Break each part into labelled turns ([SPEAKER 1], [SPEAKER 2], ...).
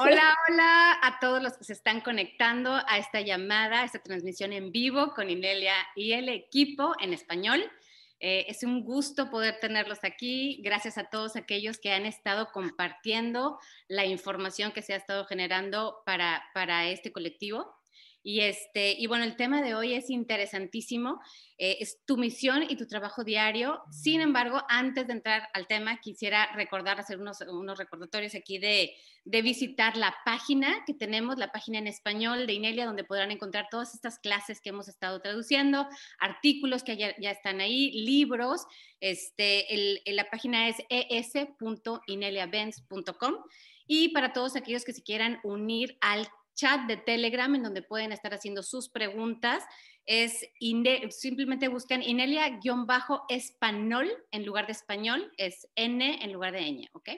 [SPEAKER 1] Hola, hola a todos los que se están conectando a esta llamada, a esta transmisión en vivo con Inelia y el equipo en español. Eh, es un gusto poder tenerlos aquí. Gracias a todos aquellos que han estado compartiendo la información que se ha estado generando para, para este colectivo. Y, este, y bueno, el tema de hoy es interesantísimo, eh, es tu misión y tu trabajo diario. Sin embargo, antes de entrar al tema, quisiera recordar, hacer unos, unos recordatorios aquí de, de, visitar la página que tenemos, la página en español de Inelia, donde podrán encontrar todas estas clases que hemos estado traduciendo, artículos que ya, están ahí, libros. Este, la página es es.ineliabenz.com. Y para todos aquellos que se quieran unir al chat de Telegram en donde pueden estar haciendo sus preguntas. Es simplemente buscan Inelia-español en lugar de español, es N en lugar de ñ, ¿ok?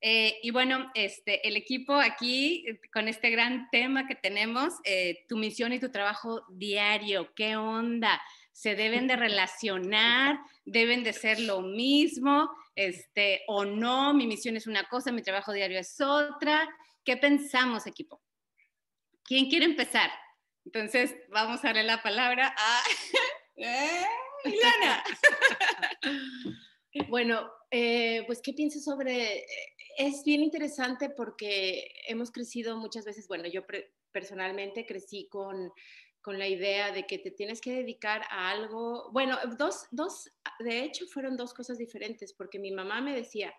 [SPEAKER 1] Eh, y bueno, este, el equipo aquí con este gran tema que tenemos, eh, tu misión y tu trabajo diario, ¿qué onda? ¿Se deben de relacionar? ¿Deben de ser lo mismo? Este, ¿O no? Mi misión es una cosa, mi trabajo diario es otra. ¿Qué pensamos, equipo? ¿Quién quiere empezar? Entonces, vamos a darle la palabra a ¿Eh?
[SPEAKER 2] bueno, eh, pues, ¿qué piensas sobre...? Eh, es bien interesante porque hemos crecido muchas veces, bueno, yo personalmente crecí con, con, la idea de que te tienes que dedicar a algo, bueno, dos, dos, de hecho fueron dos cosas diferentes, porque mi mamá me decía,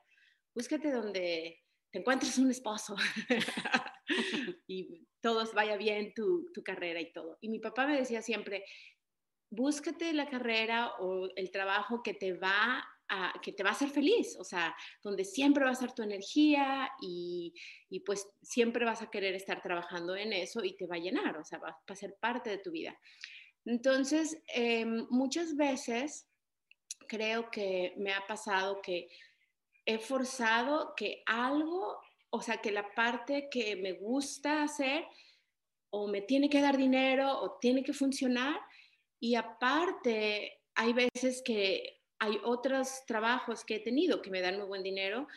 [SPEAKER 2] búscate donde te encuentres un esposo. y todos vaya bien tu, tu carrera y todo. Y mi papá me decía siempre, búscate la carrera o el trabajo que te va a, que te va a hacer feliz, o sea, donde siempre va a ser tu energía y, y pues siempre vas a querer estar trabajando en eso y te va a llenar, o sea, va, a ser parte de tu vida. Entonces, em, muchas veces creo que me ha pasado que he forzado que algo o sea, que la parte que me gusta hacer o me tiene que dar dinero o tiene que funcionar y aparte hay veces que hay otros trabajos que he tenido que me dan muy buen dinero,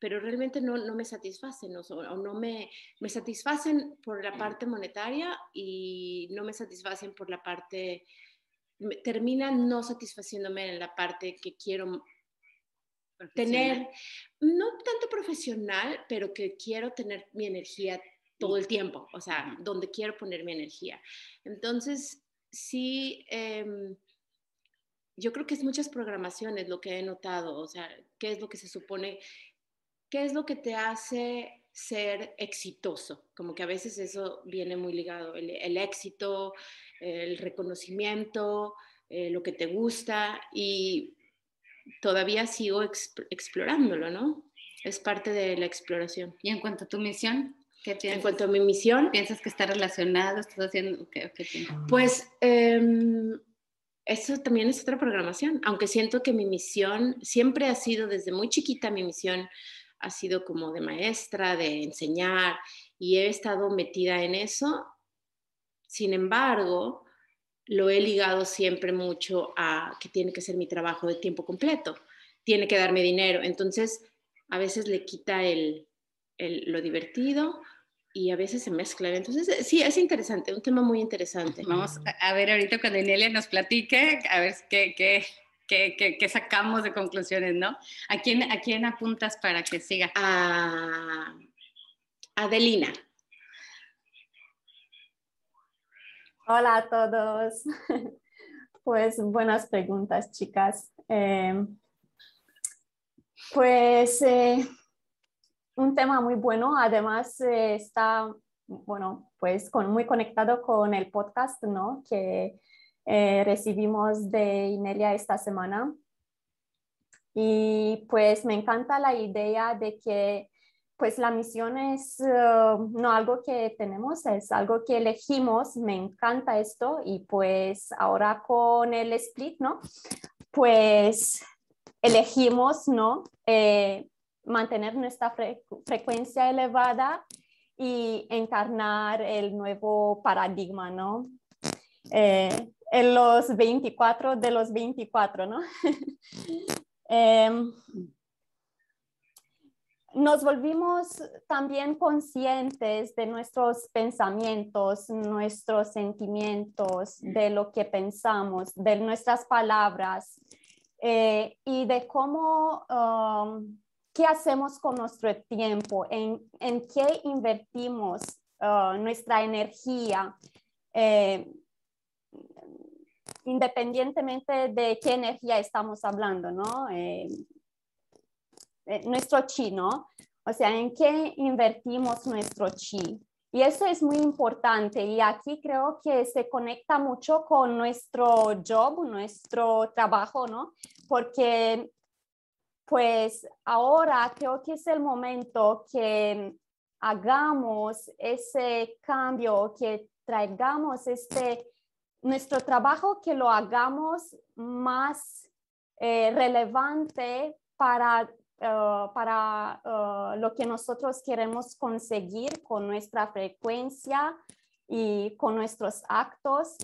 [SPEAKER 2] pero realmente no, no me satisfacen o, no me, me satisfacen por la parte monetaria y no me satisfacen por la parte, terminan no satisfaciéndome en la parte que quiero tener, no tanto profesional, pero que quiero tener mi energía todo el tiempo, o sea, donde quiero poner mi energía. Entonces, sí, em, yo creo que es muchas programaciones lo que he notado, o sea, qué es lo que se supone, qué es lo que te hace ser exitoso, como que a veces eso viene muy ligado, el, éxito, el reconocimiento, eh, lo que te gusta y todavía sigo explorándolo, ¿no? Es parte de la exploración.
[SPEAKER 1] ¿Y en cuanto a tu misión?
[SPEAKER 2] ¿Qué piensas? En cuanto a mi misión.
[SPEAKER 1] ¿Piensas que está relacionado? ¿Estás haciendo qué?
[SPEAKER 2] pues em, eso también es otra programación, aunque siento que mi misión siempre ha sido, desde muy chiquita, mi misión ha sido como de maestra, de enseñar, y he estado metida en eso. Sin embargo, lo he ligado siempre mucho a que tiene que ser mi trabajo de tiempo completo, tiene que darme dinero. Entonces, a veces le quita el, lo divertido y a veces se mezcla. Entonces, eh, sí, es interesante, un tema muy interesante.
[SPEAKER 1] Vamos a ver ahorita cuando Inelia nos platique, a ver qué, qué, qué, qué, sacamos de conclusiones, ¿no? ¿A quién, ¿A quién apuntas para que siga?
[SPEAKER 2] A Adelina.
[SPEAKER 3] Hola a todos. Pues buenas preguntas, chicas. Em, pues eh, un tema muy bueno, además eh, está, bueno, pues muy conectado con el podcast, ¿no? Que eh, recibimos de Inelia esta semana. Y pues me encanta la idea de que pues la misión es uh, no algo que tenemos, es algo que elegimos, me encanta esto y pues ahora con el split, ¿no? Pues elegimos, ¿no? Eh, mantener nuestra frecuencia elevada y encarnar el nuevo paradigma, ¿no? Eh, en los 24 de los 24, ¿no? Em, nos volvimos también conscientes de nuestros pensamientos, nuestros sentimientos, de lo que pensamos, de nuestras palabras eh, y de cómo, um, qué hacemos con nuestro tiempo, en, en qué invertimos uh, nuestra energía. Eh, independientemente de qué energía estamos hablando, ¿no? Eh, eh, nuestro chi, ¿no? O sea, en qué invertimos nuestro chi. Y eso es muy importante y aquí creo que se conecta mucho con nuestro job, nuestro trabajo, ¿no? Porque pues ahora creo que es el momento que hagamos ese cambio, que traigamos este, nuestro trabajo, que lo hagamos más eh, relevante para eh, para eh, lo que nosotros queremos conseguir con nuestra frecuencia y con nuestros actos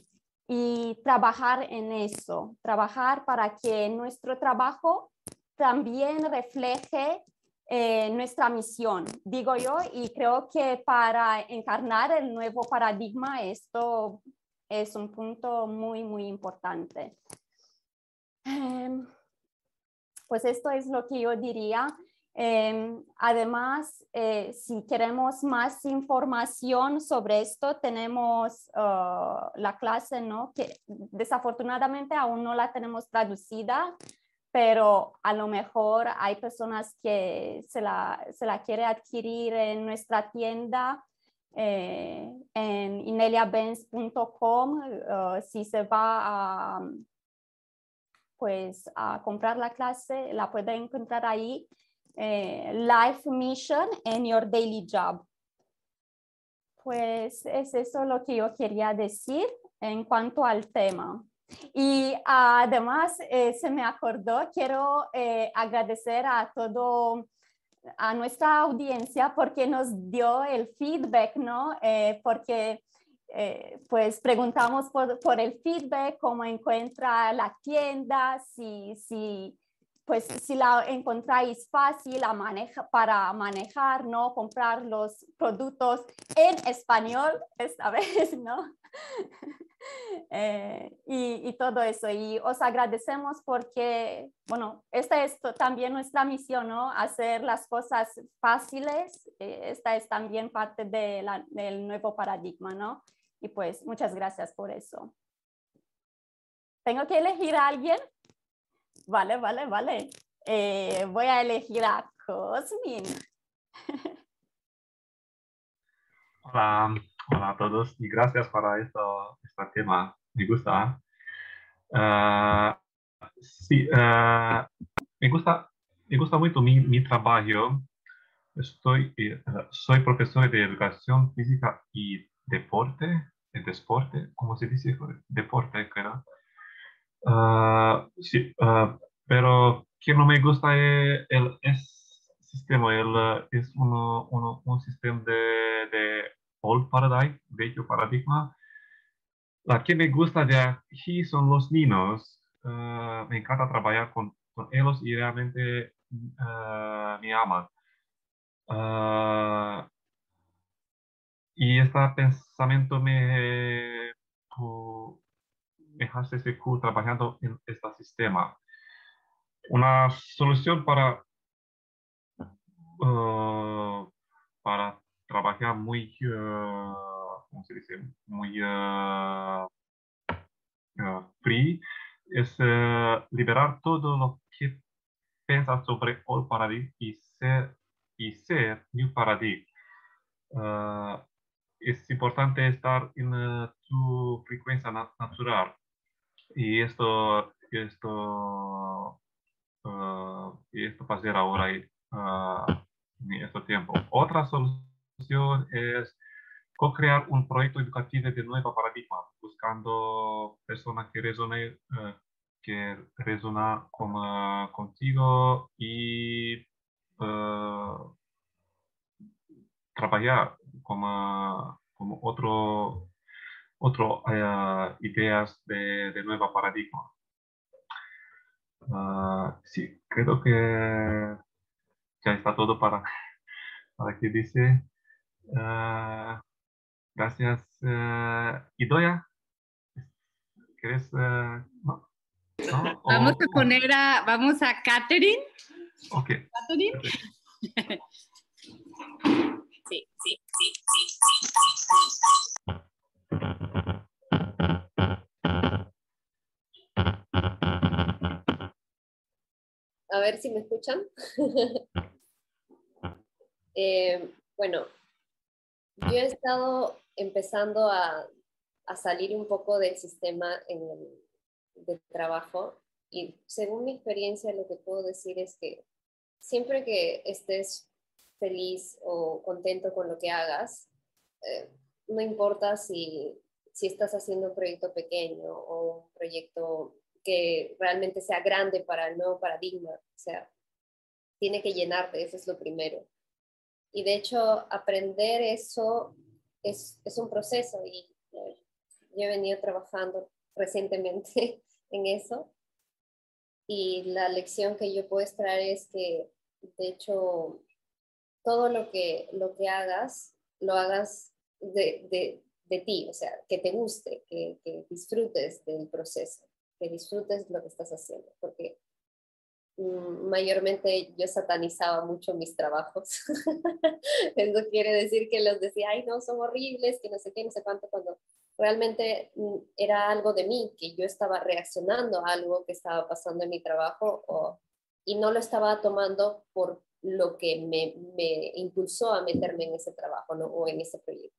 [SPEAKER 3] y trabajar en eso, trabajar para que nuestro trabajo también refleje eh, nuestra misión, digo yo, y creo que para encarnar el nuevo paradigma esto es un punto muy, muy importante. Em, pues esto es lo que yo diría. Em, además, eh, si queremos más información sobre esto, tenemos uh, la clase, ¿no? Que desafortunadamente aún no la tenemos traducida, pero a lo mejor hay personas que se la, se la quiere adquirir en nuestra tienda. Eh, en ineliabenz.com, uh, si se va a, pues a comprar la clase, la puede encontrar ahí, eh, Life Mission and Your Daily Job. Pues es eso lo que yo quería decir en cuanto al tema. Y además, eh, se me acordó, quiero eh, agradecer a todo, a nuestra audiencia porque nos dio el feedback, ¿no? porque eh, pues preguntamos por, el feedback, cómo encuentra la tienda, si, si, pues, si la encontráis fácil a maneja, para manejar, ¿no? Comprar los productos en español esta vez, ¿no? Eh, y, todo eso. Y os agradecemos porque, bueno, esta es también nuestra misión, ¿no? Hacer las cosas fáciles. Eh, esta es también parte de del nuevo paradigma, ¿no? Y pues muchas gracias por eso. ¿Tengo que elegir a alguien? Vale, vale, vale. Eh, voy a elegir a Cosmin.
[SPEAKER 4] Hola, hola a todos y gracias para esto, este tema. Me gusta. Uh, sí, uh, me gusta, me gusta mucho mi, mi trabajo. Estoy, soy profesor de educación física y deporte, de deporte, ¿cómo se dice? Deporte, creo. Uh, sí, uh, pero que no me gusta es el sistema, el, es uno, uno, un sistema de, de old paradigm, viejo paradigma. La que me gusta de aquí son los niños. Uh, me encanta trabajar con, con ellos y realmente me aman. Y este pensamiento me, me hace seguir trabajando en este sistema. Una solución para, uh, para trabajar muy, uh, ¿cómo se dice? Muy uh, free es liberar todo lo que piensa sobre Old Paradigm y ser, y ser New Paradigm es importante estar en uh, tu frecuencia natural. Y esto, esto, uh, y esto pasará ahora uh, en este tiempo. Otra solución es co-crear un proyecto educativo de nuevo paradigma, buscando personas que resonen, que resonan contigo y trabajar como, como otro, otro uh, ideas de, de nueva paradigma. Uh, sí, creo que ya está todo para, para que dice. gracias. Idoya, ¿quieres? No?
[SPEAKER 1] Vamos a poner a, vamos a Catherine.
[SPEAKER 4] Ok.
[SPEAKER 1] Catherine.
[SPEAKER 2] Sí, sí, sí, sí,
[SPEAKER 5] A ver si me escuchan. Eh, bueno, yo he estado empezando a, a, salir un poco del sistema en de trabajo y según mi experiencia lo que puedo decir es que siempre que estés feliz o contento con lo que hagas, eh, no importa si, si estás haciendo un proyecto pequeño o un proyecto que realmente sea grande para el nuevo paradigma, o sea, tiene que llenarte, eso es lo primero. Y de hecho, aprender eso es, es un proceso y eh, yo he venido trabajando recientemente en eso. Y la lección que yo puedo extraer es que, de hecho, todo lo que, lo que hagas, lo hagas de, de, de ti, o sea, que te guste, que, que, disfrutes del proceso, que disfrutes lo que estás haciendo, porque mm, mayormente yo satanizaba mucho mis trabajos. Eso quiere decir que los decía, ay, no, son horribles, que no sé qué, no sé cuánto, cuando realmente mm, era algo de mí, que yo estaba reaccionando a algo que estaba pasando en mi trabajo o, y no lo estaba tomando por lo que me, impulsó a meterme en ese trabajo ¿no? o en ese proyecto.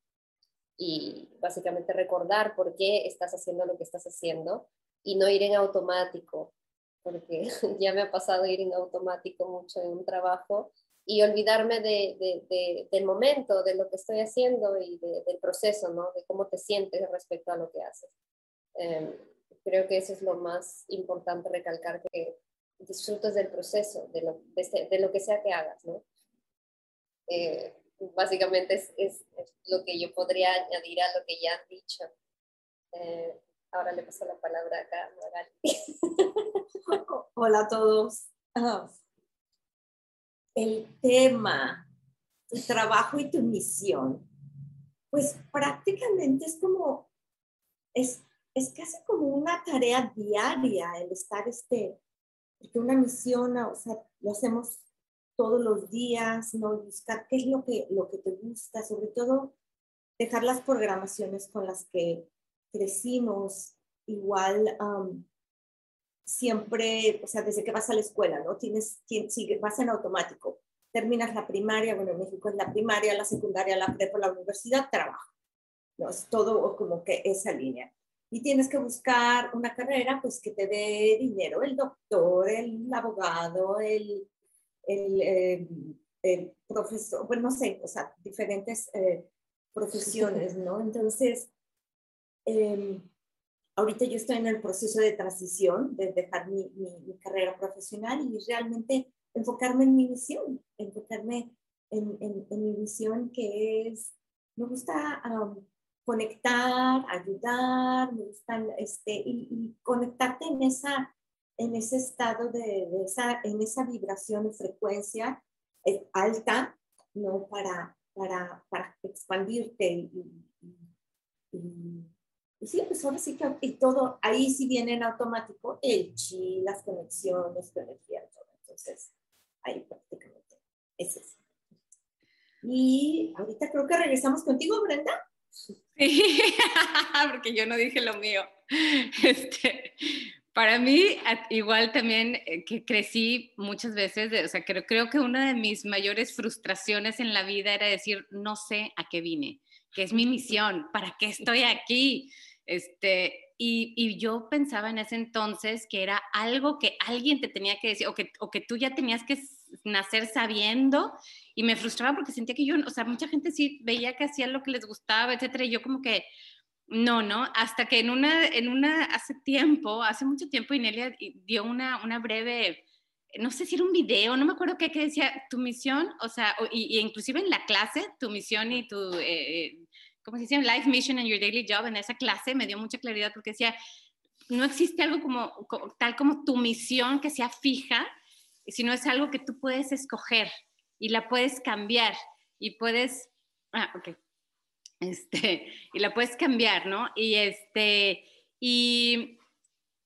[SPEAKER 5] Y básicamente recordar por qué estás haciendo lo que estás haciendo y no ir en automático, porque ya me ha pasado ir en automático mucho en un trabajo y olvidarme de, de, del momento, de lo que estoy haciendo y del proceso, ¿no? De cómo te sientes respecto a lo que haces. Em, creo que eso es lo más importante recalcar, que disfrutes del proceso, de lo, de, lo que sea que hagas, ¿no? Eh, básicamente es, es, lo que yo podría añadir a lo que ya han dicho. Eh, ahora le paso la palabra acá a Magali.
[SPEAKER 6] Hola a todos. El tema, tu trabajo y tu misión, pues prácticamente es como, es, es casi como una tarea diaria el estar este, porque una misión, o sea, lo hacemos todos los días, ¿no? Buscar qué es lo que, lo que te gusta, sobre todo dejar las programaciones con las que crecimos, igual siempre, o sea, desde que vas a la escuela, ¿no? Tienes, sigue, vas en automático, terminas la primaria, bueno, en México es la primaria, la secundaria, la prepa, la universidad, trabajo, ¿no? Es todo como que esa línea y tienes que buscar una carrera pues que te dé dinero, el doctor, el abogado, el, el, eh, el profesor, bueno, no sé, o sea, diferentes eh, profesiones, ¿no? Entonces, eh, ahorita yo estoy en el proceso de transición, de dejar mi, mi, carrera profesional y realmente enfocarme en mi misión, enfocarme en, en, en mi misión que es, me gusta conectar, ayudar, me gustan, este, y, conectarte en, esa, en ese estado de, esa, en esa vibración y frecuencia eh, alta, ¿no? Para, para, para expandirte y, y, sí, pues ahora sí que y todo, ahí sí viene en automático el chi, las conexiones, la energía, todo. Entonces, ahí prácticamente es eso. Y ahorita creo que regresamos contigo, Brenda.
[SPEAKER 1] Sí, porque yo no dije lo mío. Este, para mí, igual también eh, que crecí muchas veces, o sea, creo, creo que una de mis mayores frustraciones en la vida era decir, no sé a qué vine, qué es mi misión, para qué estoy aquí. Este, y, y, yo pensaba en ese entonces que era algo que alguien te tenía que decir o que, o que tú ya tenías que nacer sabiendo y me frustraba porque sentía que yo, o sea, mucha gente sí veía que hacían lo que les gustaba, etcétera, y yo como que no, no, hasta que en una, en una, hace tiempo, hace mucho tiempo, Inelia dio una, una breve, no sé si era un video, no me acuerdo qué, que decía, tu misión, o sea, y, inclusive en la clase, tu misión y tu, eh, eh, ¿cómo se dice? Life mission and your daily job, en esa clase me dio mucha claridad porque decía, no existe algo como, tal como tu misión que sea fija, sino es algo que tú puedes escoger y la puedes cambiar y puedes, ah, ok, este, y la puedes cambiar, ¿no? Y este, y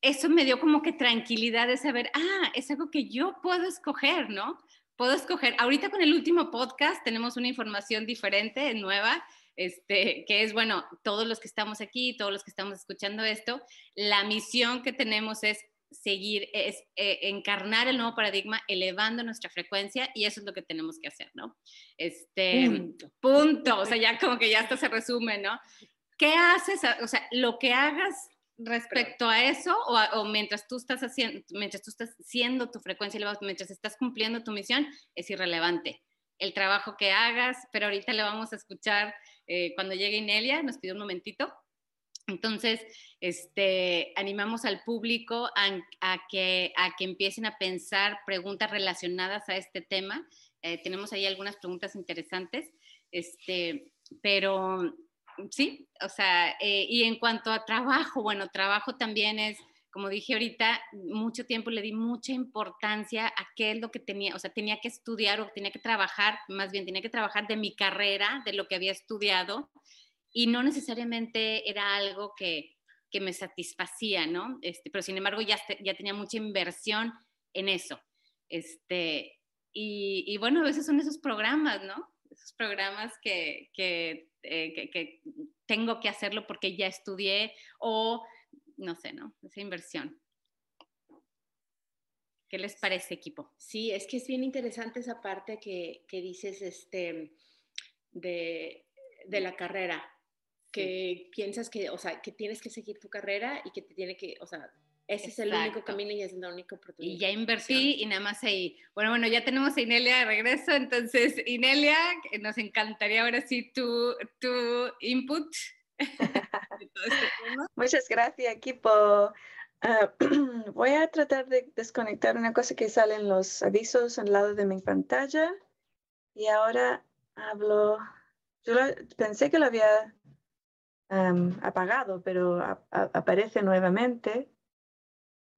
[SPEAKER 1] eso me dio como que tranquilidad de saber, ah, es algo que yo puedo escoger, ¿no? Puedo escoger. Ahorita con el último podcast tenemos una información diferente, nueva, este, que es, bueno, todos los que estamos aquí, todos los que estamos escuchando esto, la misión que tenemos es seguir, es eh, encarnar el nuevo paradigma, elevando nuestra frecuencia y eso es lo que tenemos que hacer, ¿no? Este, punto. punto. O sea, ya como que ya esto se resume, ¿no? ¿Qué haces? O sea, lo que hagas respecto a eso o, mientras tú estás haciendo, mientras tú estás siendo tu frecuencia elevada, mientras estás cumpliendo tu misión, es irrelevante. El trabajo que hagas, pero ahorita le vamos a escuchar eh, cuando llegue Inelia, nos pide un momentito. Entonces, este, animamos al público a, que, a que empiecen a pensar preguntas relacionadas a este tema. Eh, tenemos ahí algunas preguntas interesantes, este, pero sí, o sea, eh, y en cuanto a trabajo, bueno, trabajo también es, como dije ahorita, mucho tiempo le di mucha importancia a qué es lo que tenía, o sea, tenía que estudiar o tenía que trabajar, más bien tenía que trabajar de mi carrera, de lo que había estudiado, y no necesariamente era algo que, que me satisfacía, ¿no? Este, pero sin embargo ya, ya tenía mucha inversión en eso. Este, y, y, bueno, a veces son esos programas, ¿no? Esos programas que, que, eh, que, tengo que hacerlo porque ya estudié o, no sé, ¿no? Esa inversión. ¿Qué les parece, equipo?
[SPEAKER 2] Sí, es que es bien interesante esa parte que, que dices este, de, de la carrera que piensas que, o sea, que tienes que seguir tu carrera y que te tiene que, o sea, ese es el único camino y es la única oportunidad.
[SPEAKER 1] Y ya invertí y nada más ahí. Bueno, bueno, ya tenemos a Inelia de regreso, entonces, Inelia, nos encantaría ahora sí tu, tu input.
[SPEAKER 7] Este Muchas gracias, equipo. Ah, voy a tratar de desconectar una cosa que sale en los avisos al lado de mi pantalla. Y ahora hablo. Yo pensé que lo había apagado, pero aparece nuevamente.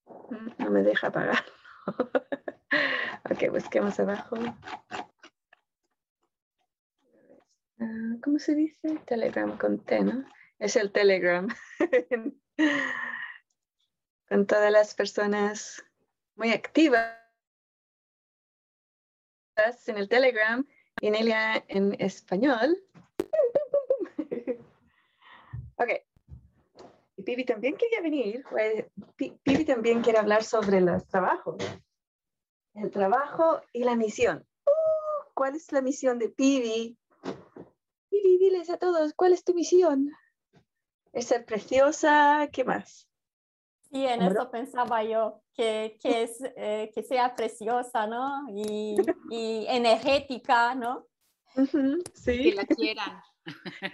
[SPEAKER 7] Mm, no me deja apagar. ok, busquemos abajo. ¿Cómo se dice? Telegram con T, ¿no? Es el Telegram. con todas las personas muy activas en el Telegram y en español. Ok. Y Pibi también quería venir. Pues, Pibi también quiere hablar sobre los trabajos. El trabajo y la misión. Uh, ¿Cuál es la misión de Pibi? Pibi, diles a todos, ¿cuál es tu misión? ¿Es ser preciosa? ¿Qué más?
[SPEAKER 3] Sí, en eso pensaba yo, que, que, es, eh, que sea preciosa, ¿no? Y, y energética, ¿no?
[SPEAKER 7] sí.
[SPEAKER 1] Que la quieran.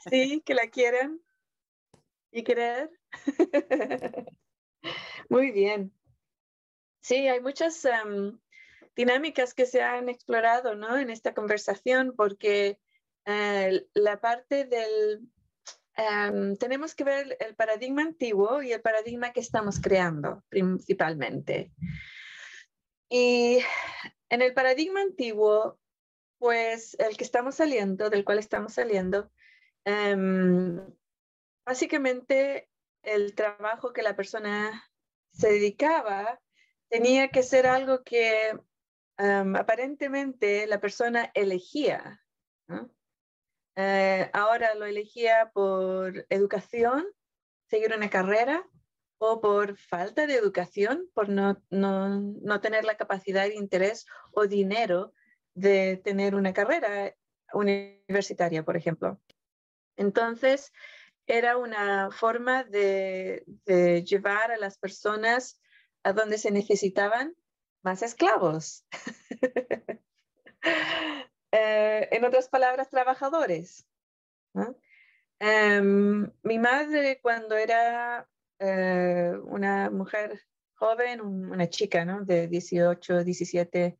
[SPEAKER 7] Sí, que la quieran y creer. Muy bien. Sí, hay muchas em, dinámicas que se han explorado ¿no? en esta conversación porque eh, la parte del... Em, tenemos que ver el paradigma antiguo y el paradigma que estamos creando principalmente. Y en el paradigma antiguo, pues el que estamos saliendo, del cual estamos saliendo, um, básicamente el trabajo que la persona se dedicaba tenía que ser algo que aparentemente la persona elegía. Eh, ahora lo elegía por educación, seguir una carrera, o por falta de educación, por no, no, no tener la capacidad, interés o dinero de tener una carrera universitaria, por ejemplo. Entonces, era una forma de, llevar a las personas a donde se necesitaban más esclavos. Eh, en otras palabras, trabajadores. Em, mi madre cuando era eh, una mujer joven, una chica ¿no? de 18, 17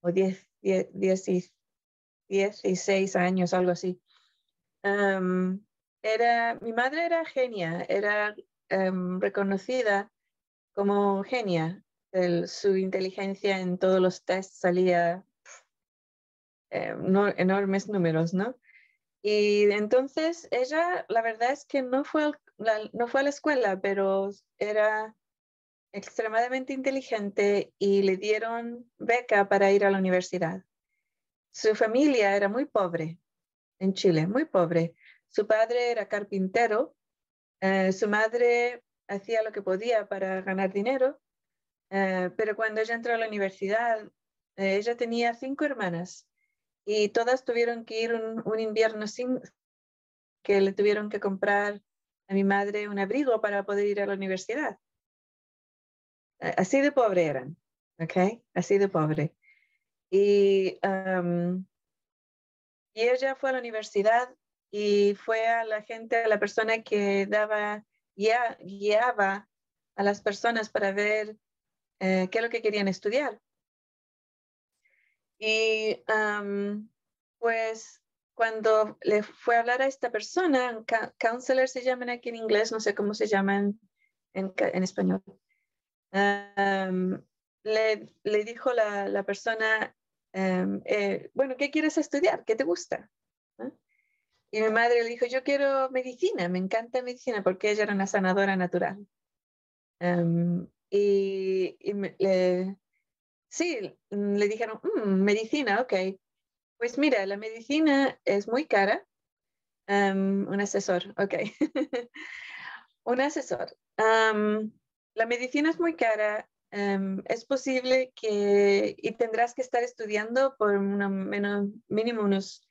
[SPEAKER 7] o 10, 10, 16 años, algo así. Em, era, mi madre era genia, era em, reconocida como genia. su inteligencia en todos los tests salía eh, enormes números, ¿no? Y entonces ella, la verdad es que no fue, no fue a la escuela, pero era extremadamente inteligente y le dieron beca para ir a la universidad. Su familia era muy pobre en Chile, muy pobre. Su padre era carpintero, eh, su madre hacía lo que podía para ganar dinero, eh, pero cuando ella entró a la universidad, eh, ella tenía cinco hermanas y todas tuvieron que ir un, invierno sin que le tuvieron que comprar a mi madre un abrigo para poder ir a la universidad. Así de pobre eran, ¿ok? Así de pobre. Y, y ella fue a la universidad y fue a la gente, a la persona que daba, guía, guiaba a las personas para ver eh, qué es lo que querían estudiar. Y pues cuando le fue a hablar a esta persona, counselor se llaman aquí en inglés, no sé cómo se llaman en, en español, le, le, dijo la, la persona, Em, eh, bueno, ¿qué quieres estudiar? ¿Qué te gusta? Y mi madre le dijo, yo quiero medicina, me encanta medicina porque ella era una sanadora natural. Em, y, le, sí, le dijeron, mm, medicina, ok. Pues mira, la medicina es muy cara. Em, un asesor, ok. un asesor. la medicina es muy cara Em, es posible que, y tendrás que estar estudiando por una, mínimo unos,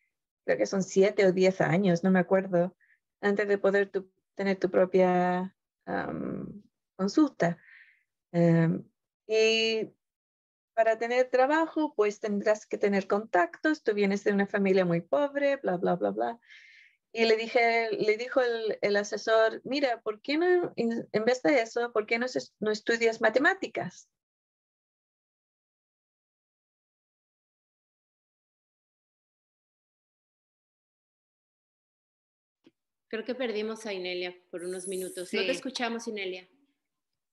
[SPEAKER 7] creo que son siete o diez años, no me acuerdo, antes de poder tener tu propia consulta. Em, y para tener trabajo, pues tendrás que tener contactos, tú vienes de una familia muy pobre, bla, bla, bla, bla. Y le, dije, le dijo el, asesor, mira, ¿por qué no, en vez de eso, ¿por qué no, no estudias matemáticas?
[SPEAKER 2] Creo que perdimos a Inelia por unos minutos. No te escuchamos, Inelia.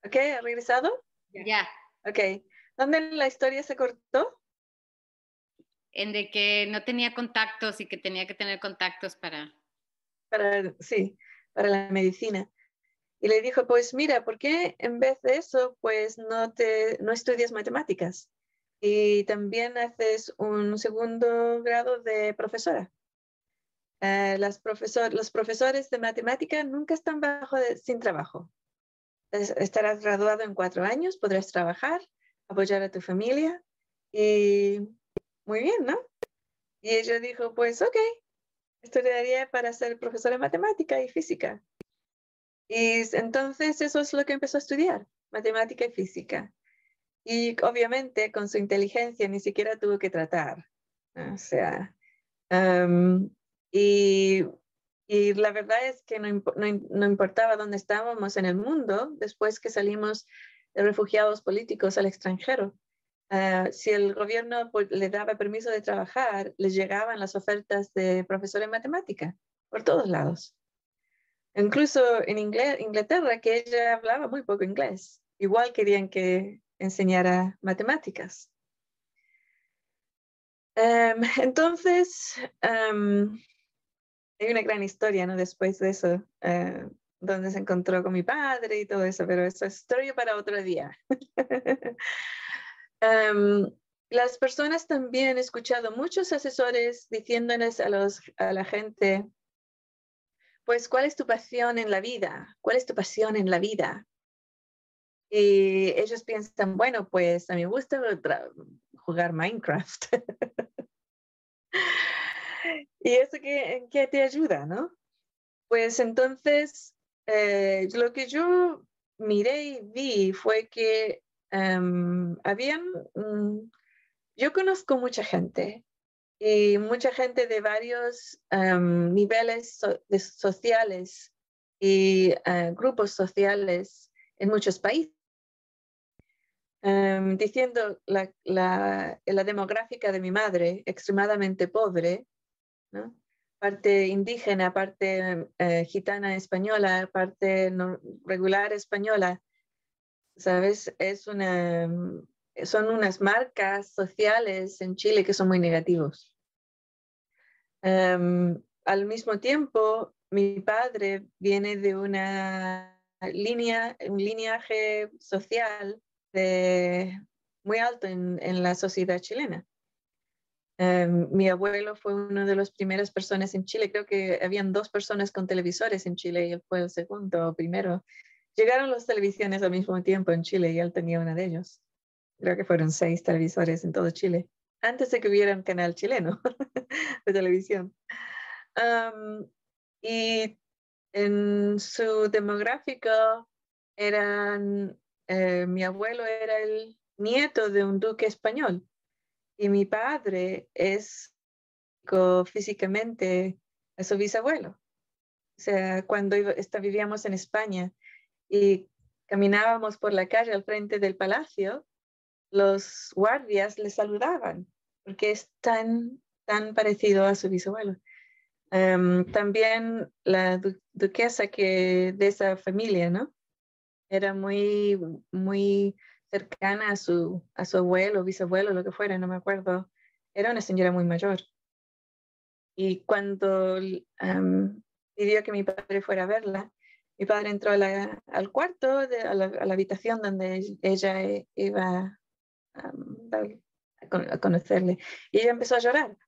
[SPEAKER 7] Ok, ¿ha regresado?
[SPEAKER 1] Ya.
[SPEAKER 7] Ok. ¿Dónde la historia se cortó?
[SPEAKER 1] En de que no tenía contactos y que tenía que tener contactos para
[SPEAKER 7] para, sí, para la medicina. Y le dijo, pues mira, ¿por qué en vez de eso, pues no, te, no estudias matemáticas? Y también haces un segundo grado de profesora. Eh, las profesor, los profesores de matemática nunca están bajo sin trabajo. estarás graduado en cuatro años, podrás trabajar, apoyar a tu familia y muy bien, ¿no? Y ella dijo, pues ok, estudiaría para ser profesora de matemática y física. Y entonces eso es lo que empezó a estudiar, matemática y física. Y obviamente con su inteligencia ni siquiera tuvo que tratar. O sea, y, y, la verdad es que no, no, no, importaba dónde estábamos en el mundo después que salimos refugiados políticos al extranjero. Ah, si el gobierno le daba permiso de trabajar, les llegaban las ofertas de profesor en matemática por todos lados. Incluso en Inglaterra, que ella hablaba muy poco inglés, igual querían que enseñara matemáticas. Em, entonces, em, hay una gran historia, ¿no? Después de eso, eh, donde se encontró con mi padre y todo eso, pero eso es historia para otro día. Em, las personas también he escuchado muchos asesores diciéndoles a, los, a la gente, pues, ¿cuál es tu pasión en la vida? ¿Cuál es tu pasión en la vida? Y ellos piensan, bueno, pues a mí me gusta jugar Minecraft. ¿Y eso qué, qué, te ayuda, no? Pues entonces, eh, lo que yo miré y vi fue que Em, habían, mm, yo conozco mucha gente y mucha gente de varios em, niveles sociales y eh, grupos sociales en muchos países. Em, diciendo la, la, la, demográfica de mi madre, extremadamente pobre, parte indígena, parte eh, gitana española, parte regular española, ¿sabes? Es una, son unas marcas sociales en Chile que son muy negativos. Em, al mismo tiempo, mi padre viene de una línea, un lineaje social muy alto en la sociedad chilena. Em, mi abuelo fue una de las primeras personas en Chile, creo que habían dos personas con televisores en Chile y él fue el segundo o primero. Llegaron las televisiones al mismo tiempo en Chile y él tenía una de ellos. Creo que fueron seis televisores en todo Chile, antes de que hubiera un canal chileno de televisión. y en su demográfico eran, eh, mi abuelo era el nieto de un duque español y mi padre es físicamente a su bisabuelo. O sea, cuando vivíamos en España y caminábamos por la calle al frente del palacio, los guardias le saludaban porque es tan, tan parecido a su bisabuelo. Em, también la duquesa que de esa familia, ¿no? Era muy, muy cercana a su, a su abuelo, bisabuelo, lo que fuera, no me acuerdo. Era una señora muy mayor. Y cuando pidió que mi padre fuera a verla, mi padre entró al cuarto, a, la, habitación donde ella iba a, conocerle. Y ella empezó a llorar.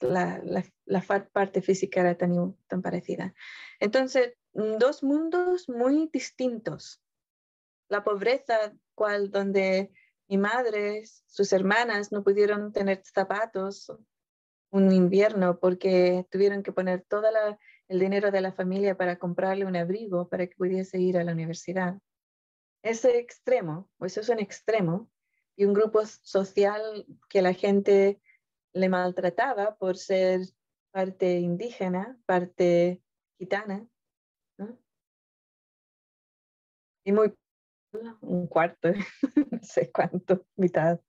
[SPEAKER 7] La, la, parte física era tan, tan parecida. Entonces, dos mundos muy distintos la pobreza cual donde mi madre, sus hermanas no pudieron tener zapatos un invierno porque tuvieron que poner todo el dinero de la familia para comprarle un abrigo para que pudiese ir a la universidad. Ese extremo, pues eso es un extremo, y un grupo social que la gente le maltrataba por ser parte indígena, parte gitana, y muy un cuarto, no sé cuánto, mitad.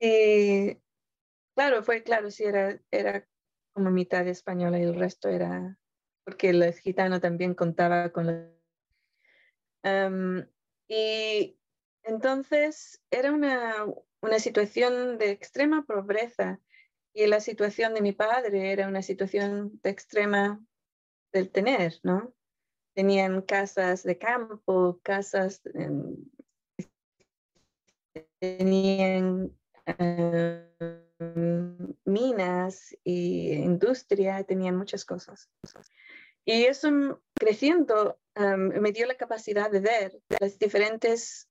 [SPEAKER 7] y claro, fue claro, sí, era, era como mitad española y el resto era, porque el gitano también contaba con la... y entonces era una, una situación de extrema pobreza y la situación de mi padre era una situación de extrema del tener, ¿no? Tenían casas de campo, casas, em, tenían em, minas y industria, tenían muchas cosas. Y eso creciendo em, me dio la capacidad de ver los diferentes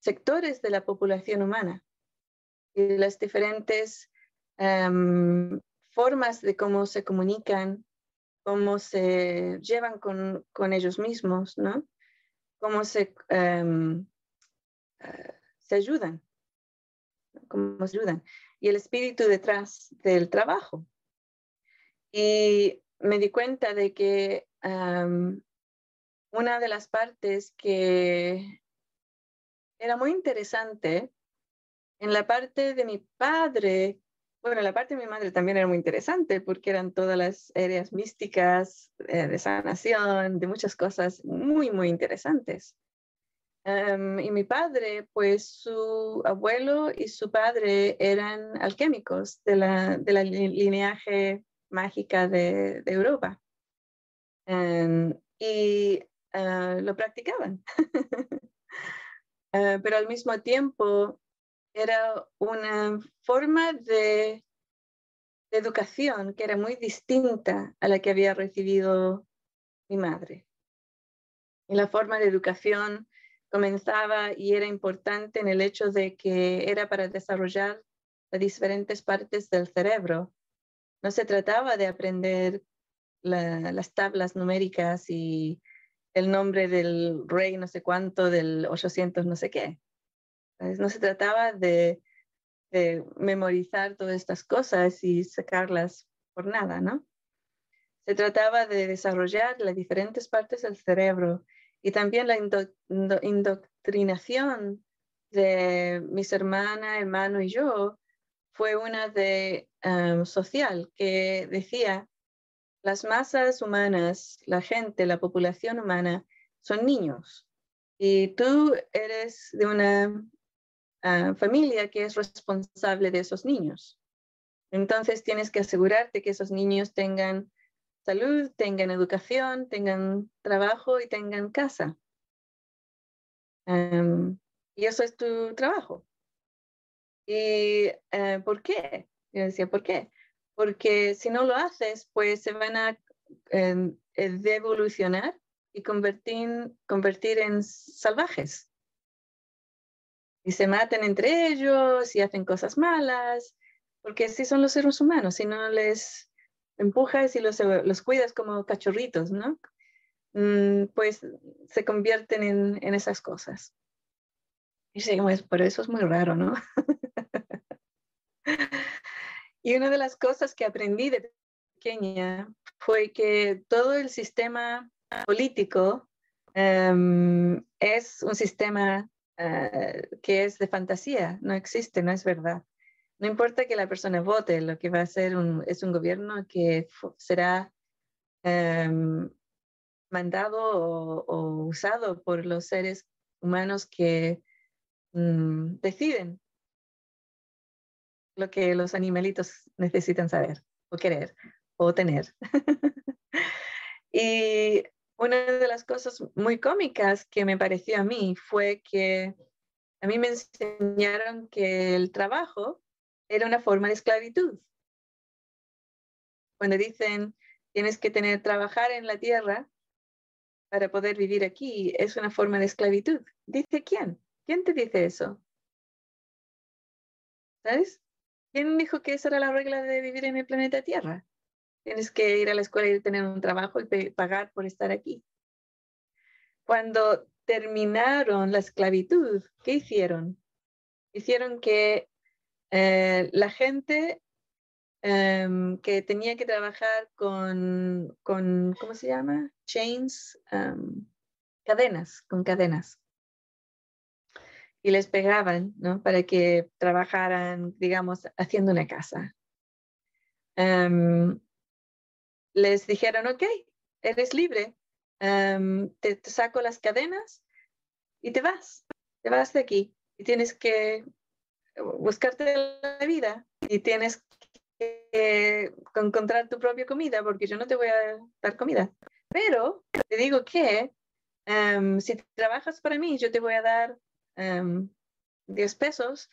[SPEAKER 7] sectores de la población humana y las diferentes formas de cómo se comunican cómo se llevan con, con ellos mismos, ¿no? Cómo se, em, eh, se ayudan, cómo se ayudan. Y el espíritu detrás del trabajo. Y me di cuenta de que em, una de las partes que era muy interesante en la parte de mi padre bueno, la parte de mi madre también era muy interesante porque eran todas las áreas místicas, eh, de sanación, de muchas cosas muy, muy interesantes. Em, y mi padre, pues su abuelo y su padre eran alquímicos de la, de la lineaje mágica de, de Europa. Em, y eh, lo practicaban. Eh, pero al mismo tiempo era una forma de, educación que era muy distinta a la que había recibido mi madre. Y la forma de educación comenzaba y era importante en el hecho de que era para desarrollar las diferentes partes del cerebro. No se trataba de aprender las tablas numéricas y el nombre del rey no sé cuánto del 800 no sé qué. No se trataba de, memorizar todas estas cosas y sacarlas por nada, ¿no? Se trataba de desarrollar las diferentes partes del cerebro y también la indoctrinación de mis hermanas, hermano y yo fue una de em, social que decía las masas humanas, la gente, la población humana son niños y tú eres de una ah, familia que es responsable de esos niños. Entonces tienes que asegurarte que esos niños tengan salud, tengan educación, tengan trabajo y tengan casa. Y eso es tu trabajo. ¿Y eh, por qué? Yo decía, ¿por qué? Porque si no lo haces, pues se van a eh, devolucionar y convertir, convertir en salvajes. Y se maten entre ellos y hacen cosas malas, porque así son los seres humanos, si no les empujas y los, los cuidas como cachorritos, ¿no? Mm, pues se convierten en, en esas cosas. Y sí, pues, por eso es muy raro, ¿no? y una de las cosas que aprendí de pequeña fue que todo el sistema político em, es un sistema eh, que es de fantasía, no existe, no es verdad. No importa que la persona vote, lo que va a ser es un gobierno que será em, mandado o, usado por los seres humanos que mm, deciden lo que los animalitos necesitan saber o querer o tener. y una de las cosas muy cómicas que me pareció a mí fue que a mí me enseñaron que el trabajo era una forma de esclavitud. Cuando dicen tienes que tener trabajar en la tierra para poder vivir aquí, es una forma de esclavitud. ¿Dice quién? ¿Quién te dice eso? ¿Sabes? ¿Quién dijo que esa era la regla de vivir en el planeta Tierra? Tienes que ir a la escuela y tener un trabajo y pagar por estar aquí. Cuando terminaron la esclavitud, ¿qué hicieron? Hicieron que eh, la gente em, que tenía que trabajar con, con, ¿cómo se llama? Chains, em, cadenas, con cadenas. Y les pegaban, ¿no? Para que trabajaran, digamos, haciendo una casa. Em, les dijeron, ok, eres libre, te, saco las cadenas y te vas, te vas de aquí. Y tienes que buscarte la vida y tienes que encontrar tu propia comida porque yo no te voy a dar comida. Pero te digo que si trabajas para mí, yo te voy a dar 10 em, pesos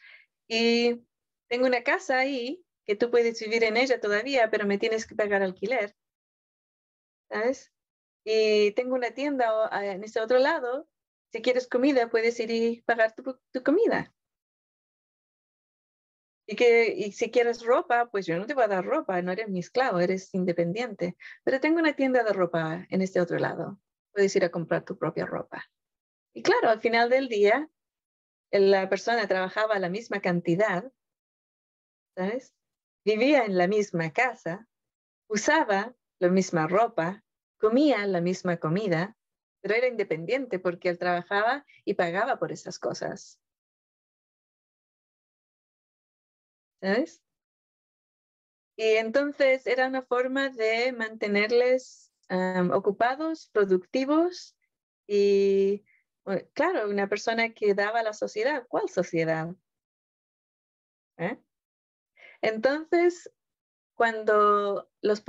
[SPEAKER 7] y tengo una casa ahí que tú puedes vivir en ella todavía, pero me tienes que pagar alquiler. ¿Sabes? Y tengo una tienda en este otro lado. Si quieres comida, puedes ir y pagar tu, tu comida. Y, que, y si quieres ropa, pues yo no te voy a dar ropa, no eres mi esclavo, eres independiente. Pero tengo una tienda de ropa en este otro lado. Puedes ir a comprar tu propia ropa. Y claro, al final del día, la persona trabajaba la misma cantidad, ¿sabes? Vivía en la misma casa, usaba la misma ropa, comía la misma comida, pero era independiente porque él trabajaba y pagaba por esas cosas. ¿sabes? Y entonces era una forma de mantenerles ocupados, productivos y, claro, una persona que daba a la sociedad. ¿Cuál sociedad? ¿Eh? Entonces, cuando los,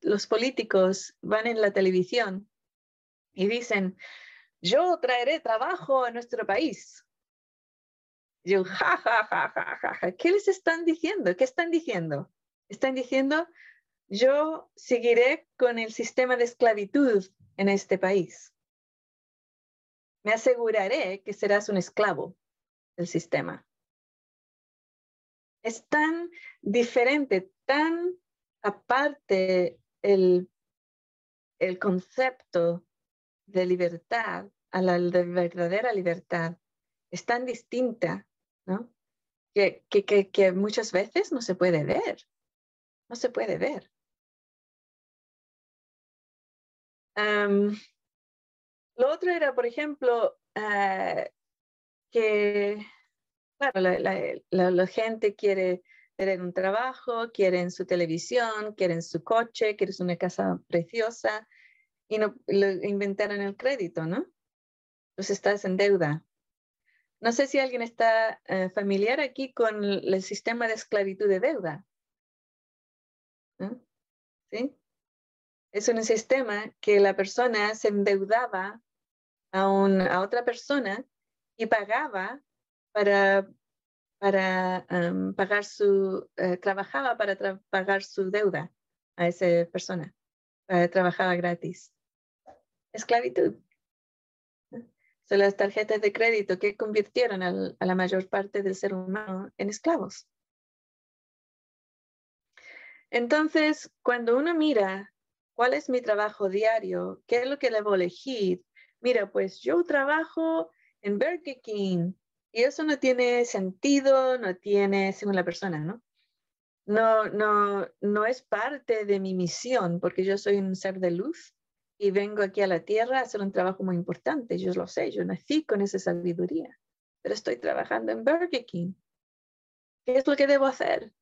[SPEAKER 7] los políticos van en la televisión y dicen, yo traeré trabajo a nuestro país, yo, ja, ja, ja, ja, ja. ¿Qué les están diciendo? ¿Qué están diciendo? Están diciendo, yo seguiré con el sistema de esclavitud en este país. Me aseguraré que serás un esclavo del sistema. Es tan diferente, tan aparte el, el concepto de libertad a la de verdadera libertad. Es tan distinta que, que, muchas veces no se puede ver, no se puede ver. lo otro era, por ejemplo, ah, que, claro, la, gente quiere tener un trabajo, quieren su televisión, quieren su coche, quieren una casa preciosa y no lo inventaron el crédito, ¿no? Entonces estás en deuda. No sé si alguien está eh, familiar aquí con el sistema de esclavitud de deuda. ¿Sí? Es un sistema que la persona se endeudaba a, a otra persona y pagaba para, para pagar su, eh, trabajaba para pagar su deuda a esa persona, trabajaba gratis. Esclavitud. Son las tarjetas de crédito que convirtieron a la mayor parte del ser humano en esclavos. Entonces, cuando uno mira cuál es mi trabajo diario, qué es lo que le a elegir, mira, pues yo trabajo en Burger King y eso no tiene sentido, no tiene, según la persona, ¿no? No, no, no es parte de mi misión porque yo soy un ser de luz y vengo aquí a la tierra a hacer un trabajo muy importante. Yo lo sé, yo nací con esa sabiduría, pero estoy trabajando en Burger King. ¿Qué es lo que debo hacer?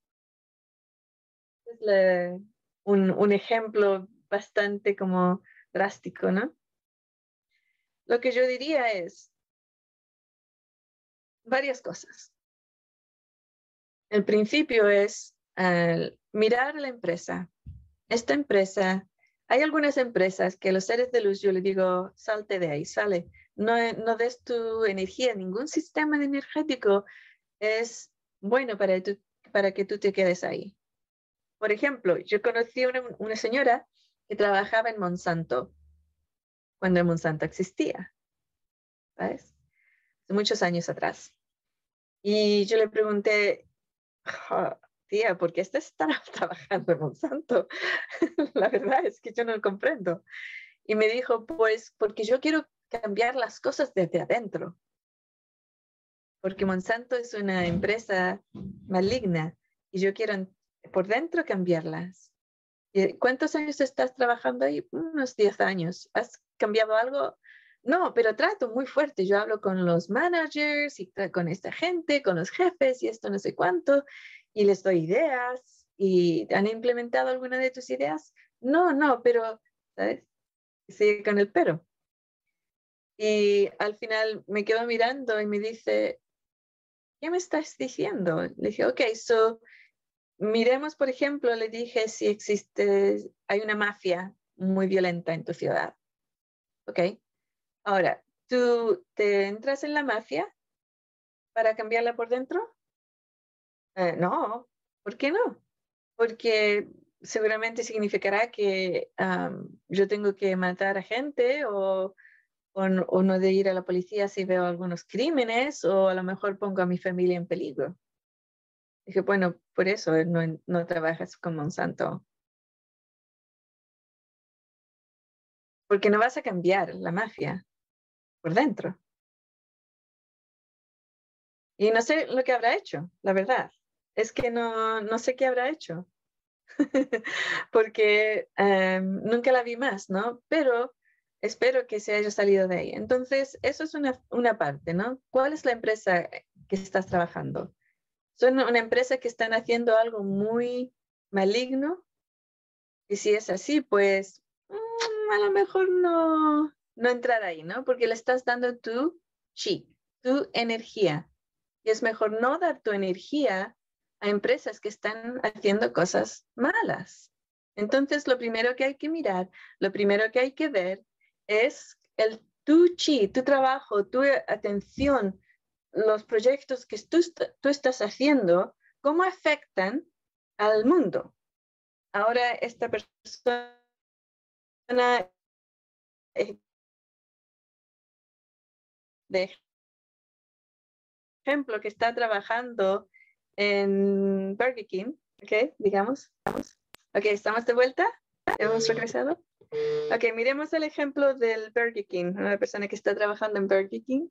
[SPEAKER 7] Es un, un ejemplo bastante como drástico, ¿no? Lo que yo diría es varias cosas. El principio es mirar la empresa. Esta empresa hay algunas empresas que los seres de luz, yo le digo, salte de ahí, sale. No, no des tu energía, ningún sistema energético es bueno para, para que tú te quedes ahí. Por ejemplo, yo conocí una, una señora que trabajaba en Monsanto, cuando Monsanto existía, ¿sabes? Muchos años atrás. Y yo le pregunté, tía, ¿por qué estás trabajando en Monsanto? La verdad es que yo no lo comprendo. Y me dijo, pues porque yo quiero cambiar las cosas desde adentro. Porque Monsanto es una empresa maligna y yo quiero por dentro cambiarlas. ¿Cuántos años estás trabajando ahí? Unos 10 años. ¿Has cambiado algo? No, pero trato muy fuerte. Yo hablo con los managers y con esta gente, con los jefes y esto no sé cuánto y les doy ideas y han implementado alguna de tus ideas. No, no, pero, ¿sabes? Sigue con el pero. Y al final me quedo mirando y me dice, ¿qué me estás diciendo? Le dije, ok, so miremos, por ejemplo, le dije si existe, hay una mafia muy violenta en tu ciudad. Ok. Ahora, ¿tú te entras en la mafia para cambiarla por dentro? Eh, no, ¿por qué no? Porque seguramente significará que yo tengo que matar a gente o, no de ir a la policía si veo algunos crímenes o a lo mejor pongo a mi familia en peligro. Dije, bueno, por eso no, no trabajas con Monsanto. Porque no vas a cambiar la mafia por dentro. Y no sé lo que habrá hecho, la verdad es que no, no sé qué habrá hecho, porque em, nunca la vi más, ¿no? Pero espero que se haya salido de ahí. Entonces, eso es una, una parte, ¿no? ¿Cuál es la empresa que estás trabajando? ¿Son una empresa que están haciendo algo muy maligno? Y si es así, pues mm, a lo mejor no, no entrar ahí, ¿no? Porque le estás dando tu chi, tu energía. Y es mejor no dar tu energía a empresas que están haciendo cosas malas. Entonces, lo primero que hay que mirar, lo primero que hay que ver es el tu chi, tu trabajo, tu atención, los proyectos que tú, tú estás haciendo, cómo afectan al mundo. Ahora, esta persona de ejemplo que está trabajando en Burger King, ¿ok? Digamos, Ok, ¿estamos de vuelta? ¿Hemos regresado? Ok, miremos el ejemplo del Burger King, una persona que está trabajando en Burger King.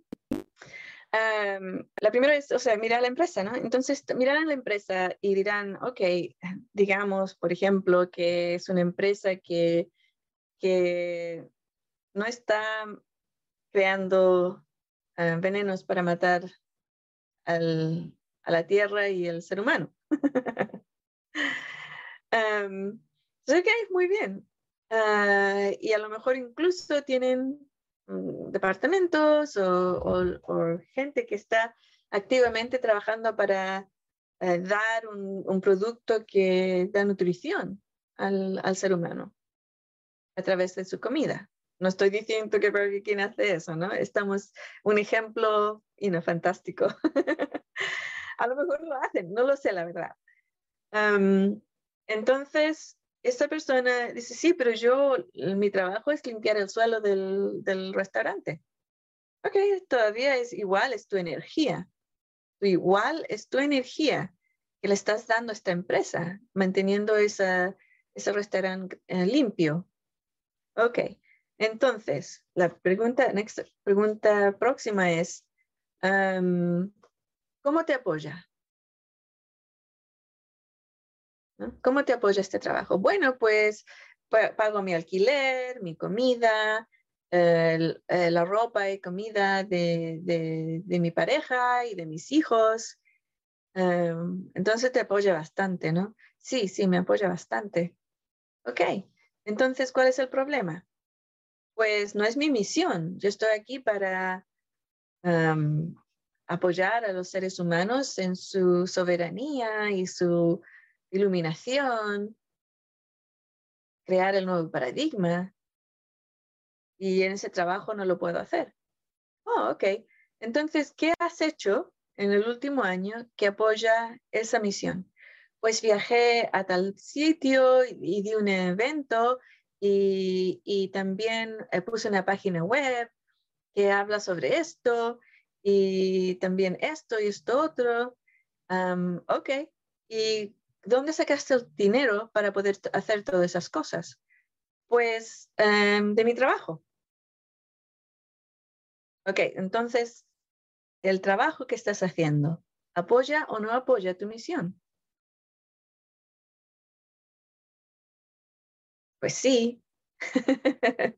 [SPEAKER 7] la primera es, o sea, mirar la empresa, ¿no? Entonces, mirarán la empresa y dirán, ok, digamos, por ejemplo, que es una empresa que, que no está creando venenos para matar al, a la tierra y el ser humano. um, que es muy bien. Ah, y a lo mejor incluso tienen mm, departamentos o, gente que está activamente trabajando para eh, dar un, producto que da nutrición al, ser humano a través de su comida. No estoy diciendo que Burger King hace eso, ¿no? Estamos un ejemplo y no fantástico. a lo mejor lo hacen, no lo sé, la verdad. entonces, esta persona dice, sí, pero yo, mi trabajo es limpiar el suelo del, del restaurante. Ok, todavía es igual, es tu energía. Igual es tu energía que le estás dando a esta empresa, manteniendo esa, ese restaurante eh, limpio. Ok, entonces, la pregunta, next, pregunta próxima es, ¿cómo te apoya? ¿Cómo te apoya este trabajo? Bueno, pues pago mi alquiler, mi comida, eh, la ropa y comida de, de, mi pareja y de mis hijos. entonces te apoya bastante, ¿no? Sí, sí, me apoya bastante. Ok, entonces, ¿cuál es el problema? Pues no es mi misión. Yo estoy aquí para apoyar a los seres humanos en su soberanía y su iluminación, crear el nuevo paradigma. Y en ese trabajo no lo puedo hacer. Oh, ok. Entonces, ¿qué has hecho en el último año que apoya esa misión? Pues viajé a tal sitio y di un evento y, también eh, puse una página web que habla sobre esto y también esto y esto otro. ok. ¿Y dónde sacaste el dinero para poder hacer todas esas cosas? Pues em, de mi trabajo. Ok, entonces, el trabajo que estás haciendo, ¿apoya o no apoya tu misión? Pues sí.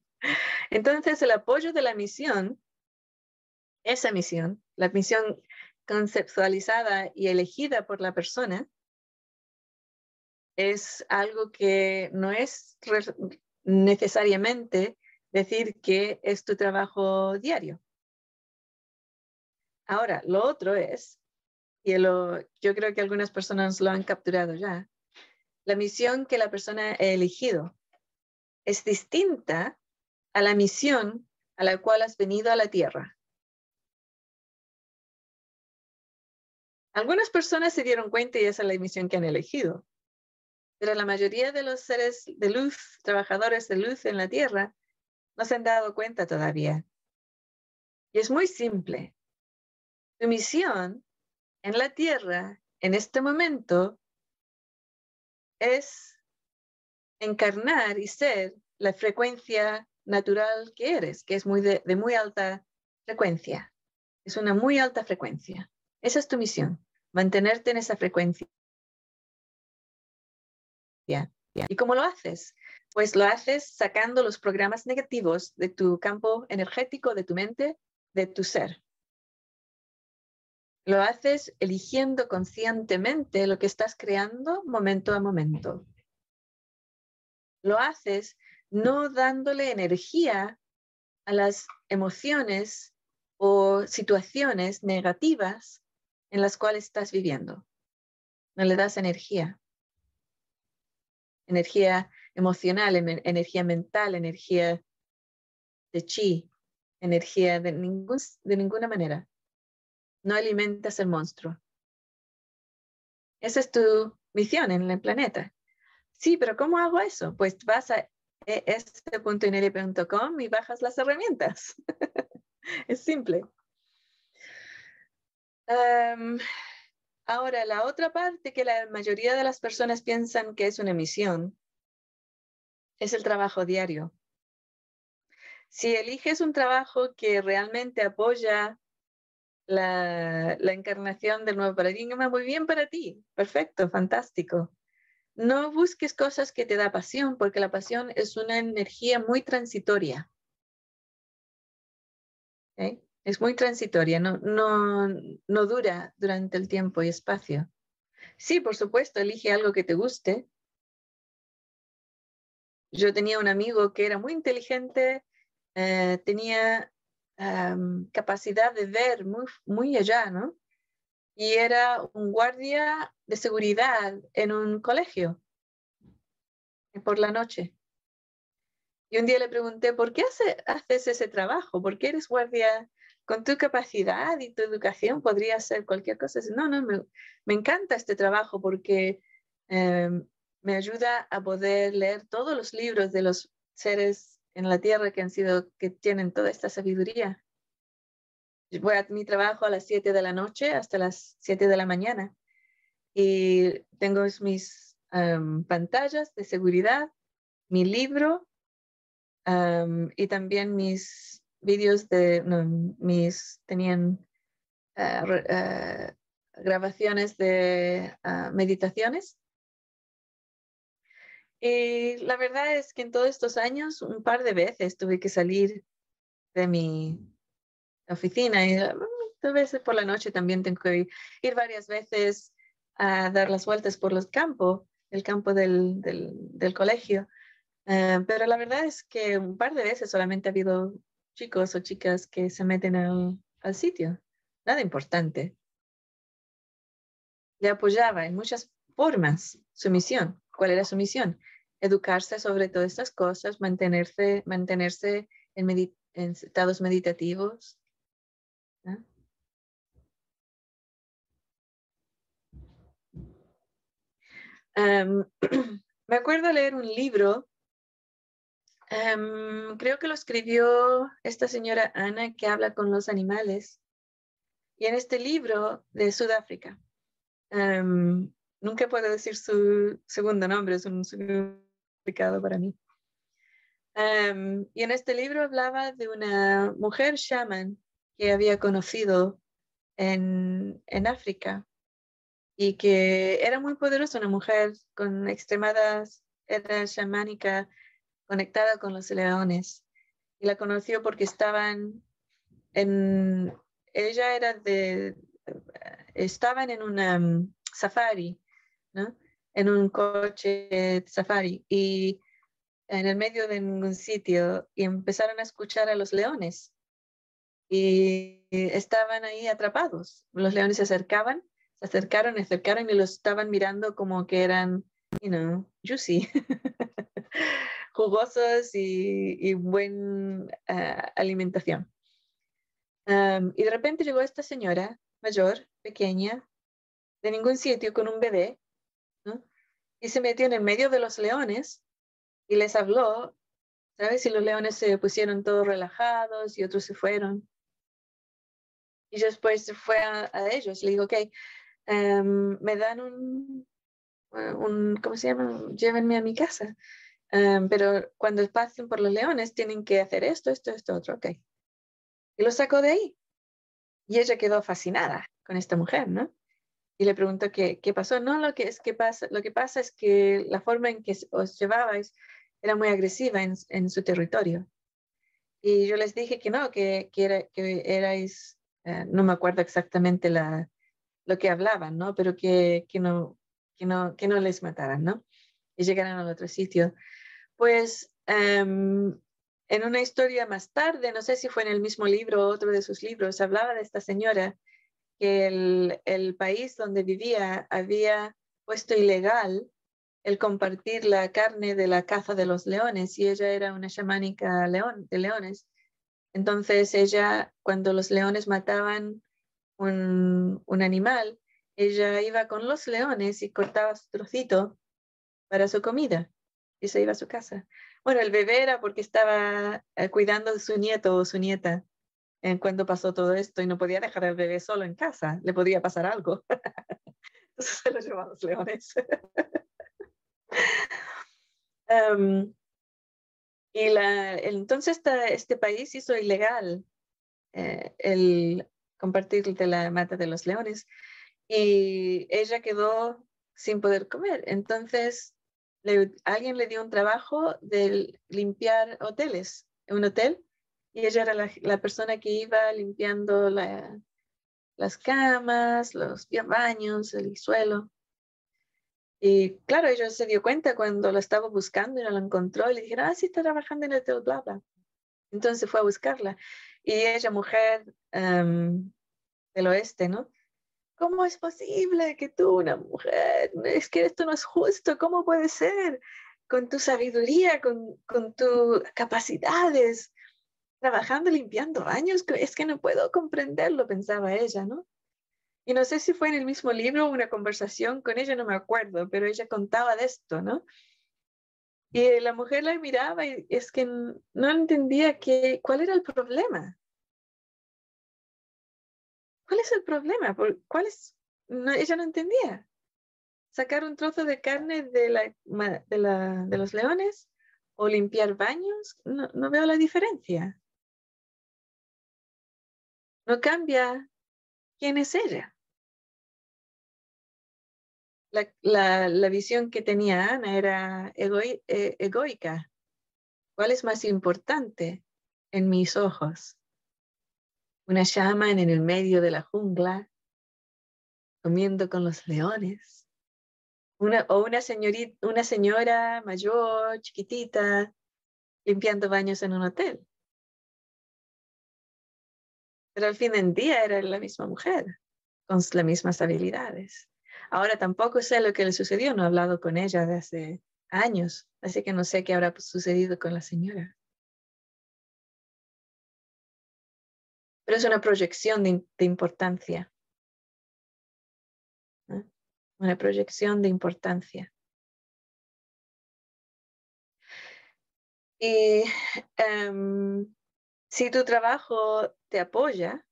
[SPEAKER 7] entonces, el apoyo de la misión, esa misión, la misión conceptualizada y elegida por la persona, es algo que no es necesariamente decir que es tu trabajo diario. Ahora, lo otro es, y yo creo que algunas personas lo han capturado ya, la misión que la persona ha elegido es distinta a la misión a la cual has venido a la Tierra. Algunas personas se dieron cuenta y esa es la misión que han elegido pero la mayoría de los seres de luz, trabajadores de luz en la Tierra, no se han dado cuenta todavía. Y es muy simple. Tu misión en la Tierra, en este momento, es encarnar y ser la frecuencia natural que eres, que es muy de, de muy alta frecuencia. Es una muy alta frecuencia. Esa es tu misión, mantenerte en esa frecuencia ¿Y cómo lo haces? Pues lo haces sacando los programas negativos de tu campo energético, de tu mente, de tu ser. Lo haces eligiendo conscientemente lo que estás creando momento a momento. Lo haces no dándole energía a las emociones o situaciones negativas en las cuales estás viviendo. No le das energía energía emocional, energía mental, energía de chi, energía de, ningún, de ninguna manera. No alimentas el monstruo. Esa es tu misión en el planeta. Sí, pero ¿cómo hago eso? Pues vas a este.inele.com y bajas las herramientas. es simple. Ahora, la otra parte que la mayoría de las personas piensan que es una misión es el trabajo diario. Si eliges un trabajo que realmente apoya la, encarnación del nuevo paradigma, muy bien para ti, perfecto, fantástico. No busques cosas que te da pasión, porque la pasión es una energía muy transitoria es muy transitoria, no, no, no dura durante el tiempo y espacio. Sí, por supuesto, elige algo que te guste. Yo tenía un amigo que era muy inteligente eh, tenía capacidad de ver muy, muy allá, ¿no? Y era un guardia de seguridad en un colegio por la noche. Y un día le pregunté, ¿por qué haces ese trabajo? ¿Por qué eres guardia con tu capacidad y tu educación? Podría hacer cualquier cosa. No, no, me, encanta este trabajo porque em, me ayuda a poder leer todos los libros de los seres en la tierra que han sido, que tienen toda esta sabiduría. Voy a mi trabajo a las 7 de la noche hasta las 7 de la mañana y tengo mis pantallas de seguridad, mi libro y también mis vídeos de, mis, tenían ah, ah, grabaciones de ah, meditaciones. Y la verdad es que en todos estos años, un par de veces tuve que salir de mi oficina y a veces por la noche también tengo que ir, varias veces a dar las vueltas por los campos, el campo del, del colegio. Eh, pero la verdad es que un par de veces solamente ha habido chicos o chicas que se meten al, al sitio. Nada importante. Le apoyaba en muchas formas su misión. ¿Cuál era su misión? Educarse sobre todas estas cosas, mantenerse, mantenerse en, en estados meditativos. me acuerdo leer un libro Em, creo que lo escribió esta señora Ana que habla con los animales. Y en este libro de Sudáfrica, em, nunca puedo decir su segundo nombre, es un complicado para mí. Y en este libro hablaba de una mujer shaman que había conocido en, en África y que era muy poderosa, una mujer con extremadas, era chamánica conectada con los leones. Y la conoció porque estaban en, ella era de, estaban en una mm, safari, ¿no? En un coche safari y en el medio de ningún sitio y empezaron a escuchar a los leones y estaban ahí atrapados. Los leones se acercaban, se acercaron, se acercaron y los estaban mirando como que eran, you know, juicy. jugosos y, y buena ah, alimentación. y de repente llegó esta señora mayor, pequeña, de ningún sitio, con un bebé, y se metió en el medio de los leones y les habló, ¿sabes? Y los leones se pusieron todos relajados y otros se fueron. Y después fue a, ellos, le digo, ok, me dan un, un, ¿cómo se llama? Llévenme a mi casa pero cuando pasen por los leones tienen que hacer esto, esto, esto, otro, ok. Y lo sacó de ahí. Y ella quedó fascinada con esta mujer, ¿no? Y le preguntó qué, qué pasó. No, lo que, es que pasa, lo que pasa es que la forma en que os llevabais era muy agresiva en, en su territorio. Y yo les dije que no, que, que, era, que erais, eh, no me acuerdo exactamente la, lo que hablaban, ¿no? Pero que, que, no, que, no, que no les mataran, ¿no? Y llegaran al otro sitio. Pues em, en una historia más tarde, no sé si fue en el mismo libro o otro de sus libros, hablaba de esta señora que el, el país donde vivía había puesto ilegal el compartir la carne de la caza de los leones y ella era una chamánica león, de leones. Entonces ella, cuando los leones mataban un, un, animal, ella iba con los leones y cortaba su trocito para su comida y se iba a su casa. Bueno, el bebé era porque estaba eh, cuidando de su nieto o su nieta en cuando pasó todo esto y no podía dejar al bebé solo en casa, le podía pasar algo. Entonces se lo llevó a los leones. Em, y entonces este país hizo ilegal eh, el compartir de la mata de los leones y ella quedó sin poder comer. Entonces alguien le dio un trabajo de limpiar hoteles, un hotel, y ella era la, persona que iba limpiando las camas, los baños, el suelo. Y claro, ella se dio cuenta cuando lo estaba buscando y no lo encontró y le dijeron, ah, sí, está trabajando en el hotel, bla, bla. Entonces fue a buscarla. Y ella, mujer em, del oeste, ¿no? ¿Cómo es posible que tú, una mujer, es que esto no es justo, ¿cómo puede ser? Con tu sabiduría, con, con tus capacidades, trabajando, limpiando baños, es que no puedo comprenderlo, pensaba ella, ¿no? Y no sé si fue en el mismo libro o una conversación con ella, no me acuerdo, pero ella contaba de esto, ¿no? Y la mujer la miraba y es que no entendía que, cuál era el problema. ¿Cuál es el problema? ¿Cuál es? ella no entendía. Sacar un trozo de carne de, la, de, la, de los leones o limpiar baños, no, no veo la diferencia. No cambia quién es ella. La, la, visión que tenía Ana era eh, egoica. ¿Cuál es más importante en mis ojos? una shaman en el medio de la jungla, comiendo con los leones, una, o una, señorita, una señora mayor, chiquitita, limpiando baños en un hotel. Pero al fin del día era la misma mujer, con las mismas habilidades. Ahora tampoco sé lo que le sucedió, no he hablado con ella desde hace años, así que no sé qué habrá sucedido con la señora. pero es una proyección de, importancia. Una proyección de importancia. Y em, si tu trabajo te apoya,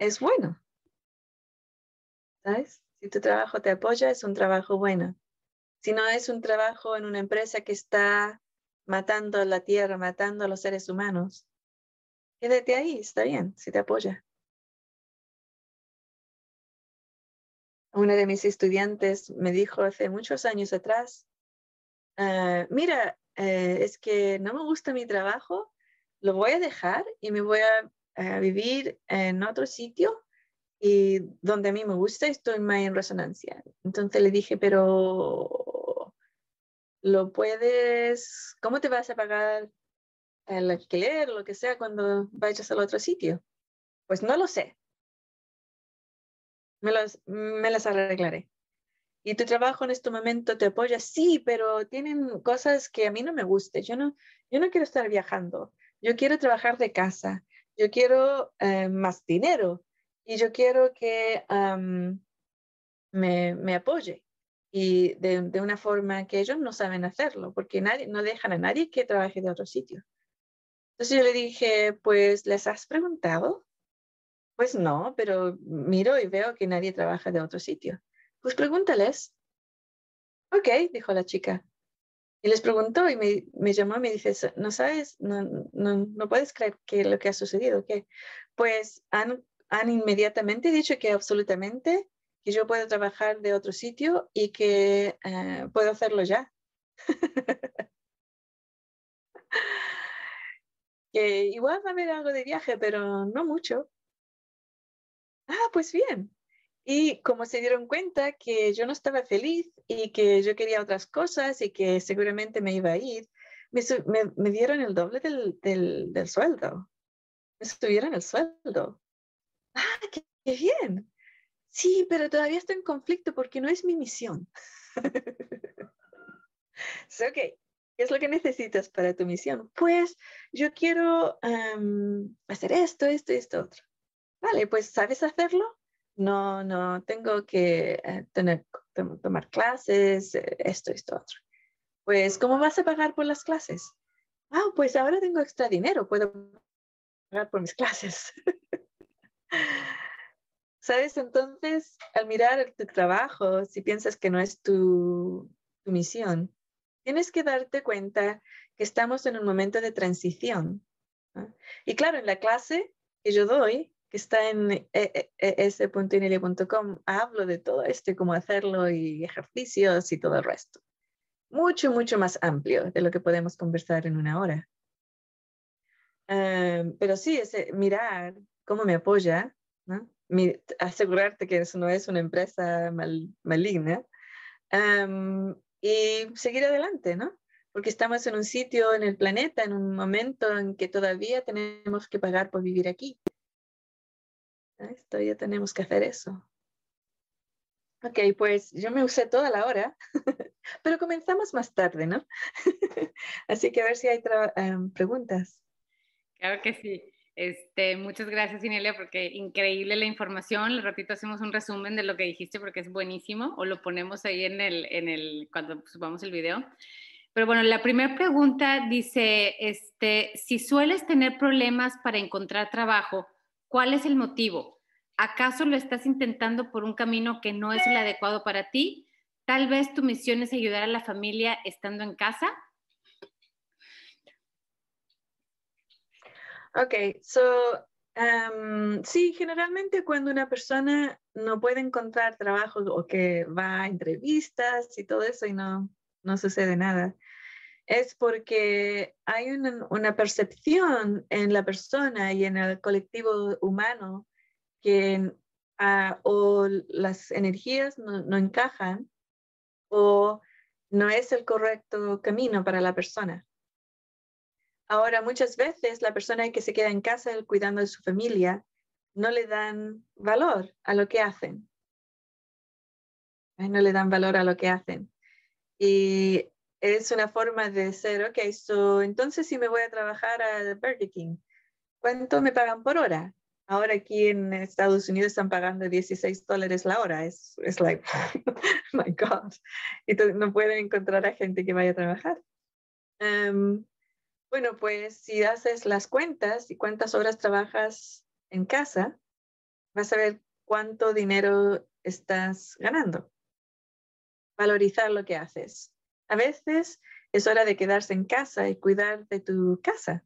[SPEAKER 7] es bueno. Si tu trabajo te apoya, es un trabajo bueno. Si no es un trabajo en una empresa que está matando la tierra, matando a los seres humanos, quédate ahí, está bien, si te apoya. Una de mis estudiantes me dijo hace muchos años atrás, ah, mira, eh, es que no me gusta mi trabajo, lo voy a dejar y me voy a, vivir en otro sitio y donde a mí me gusta estoy más en resonancia. Entonces le dije, pero lo puedes, ¿cómo te vas a pagar el alquiler o lo que sea cuando vayas al otro sitio? Pues no lo sé. Me, las arreglaré. ¿Y tu trabajo en este momento te apoya? Sí, pero tienen cosas que a mí no me gustan. Yo no, yo no quiero estar viajando. Yo quiero trabajar de casa. Yo quiero eh, más dinero. Y yo quiero que me, me, apoye. Y de, de, una forma que ellos no saben hacerlo, porque nadie, no dejan a nadie que trabaje de otro sitio. Entonces yo le dije, pues, ¿les has preguntado? Pues no, pero miro y veo que nadie trabaja de otro sitio. Pues pregúntales. Ok, dijo la chica. Y les preguntó y me, me llamó y me dice, no sabes, no, no, no puedes creer que lo que ha sucedido, que pues han, han inmediatamente dicho que absolutamente que yo puedo trabajar de otro sitio y que eh, puedo hacerlo ya. que igual va a haber algo de viaje, pero no mucho. Ah, pues bien. Y como se dieron cuenta que yo no estaba feliz y que yo quería otras cosas y que seguramente me iba a ir, me, me, dieron el doble del, del, del, sueldo. Me subieron el sueldo. Ah, qué, bien. Sí, pero todavía estoy en conflicto porque no es mi misión. so, ok, ¿Qué es lo que necesitas para tu misión? Pues yo quiero hacer esto, esto y esto otro. Vale, pues ¿sabes hacerlo? No, no, tengo que eh, tener, tomar clases, eh, esto, esto, otro. Pues, ¿cómo vas a pagar por las clases? Ah, pues ahora tengo extra dinero, puedo pagar por mis clases. ¿Sabes? Entonces, al mirar tu trabajo, si piensas que no es tu, misión, tienes que darte cuenta que estamos en un momento de transición. Y claro, en la clase que yo doy, que está en es.inele.com, hablo de todo esto, cómo hacerlo y ejercicios y todo el resto. Mucho, mucho más amplio de lo que podemos conversar en una hora. pero sí, ese, mirar cómo me apoya, asegurarte que eso no es una empresa maligna, y seguir adelante, ¿no? porque estamos en un sitio en el planeta, en un momento en que todavía tenemos que pagar por vivir aquí. Todavía tenemos que hacer eso. Ok, pues yo me usé toda la hora, pero comenzamos más tarde, ¿no? Así que a ver si hay em, preguntas.
[SPEAKER 1] Claro que sí. Este, muchas gracias, Inelia, porque increíble la información. Al ratito hacemos un resumen de lo que dijiste porque es buenísimo o lo ponemos ahí en el, cuando subamos el video. Pero bueno, la primera pregunta dice, este, si sueles tener problemas para encontrar trabajo, ¿cuál es el motivo? ¿Acaso lo estás intentando por un camino que no es el adecuado para ti? Tal vez tu misión es ayudar a la familia estando en casa.
[SPEAKER 7] Ok, so, um, sí, generalmente cuando una persona no puede encontrar trabajo o que va a entrevistas y todo eso y no, no sucede nada, es porque hay una, percepción en la persona y en el colectivo humano que ah, o las energías no, no encajan o no es el correcto camino para la persona. Ahora, muchas veces la persona que se queda en casa cuidando de su familia no le dan valor a lo que hacen. No le dan valor a lo que hacen. Y es una forma de ser, ok, so, entonces si me voy a trabajar a Burger King, ¿cuánto me pagan por hora? Ahora aquí en Estados Unidos están pagando 16 dólares la hora. Es, es like, my God. Y no pueden encontrar a gente que vaya a trabajar. Em, bueno, pues si haces las cuentas y cuántas horas trabajas en casa, vas a ver cuánto dinero estás ganando. Valorizar lo que haces. A veces es hora de quedarse en casa y cuidar de tu casa.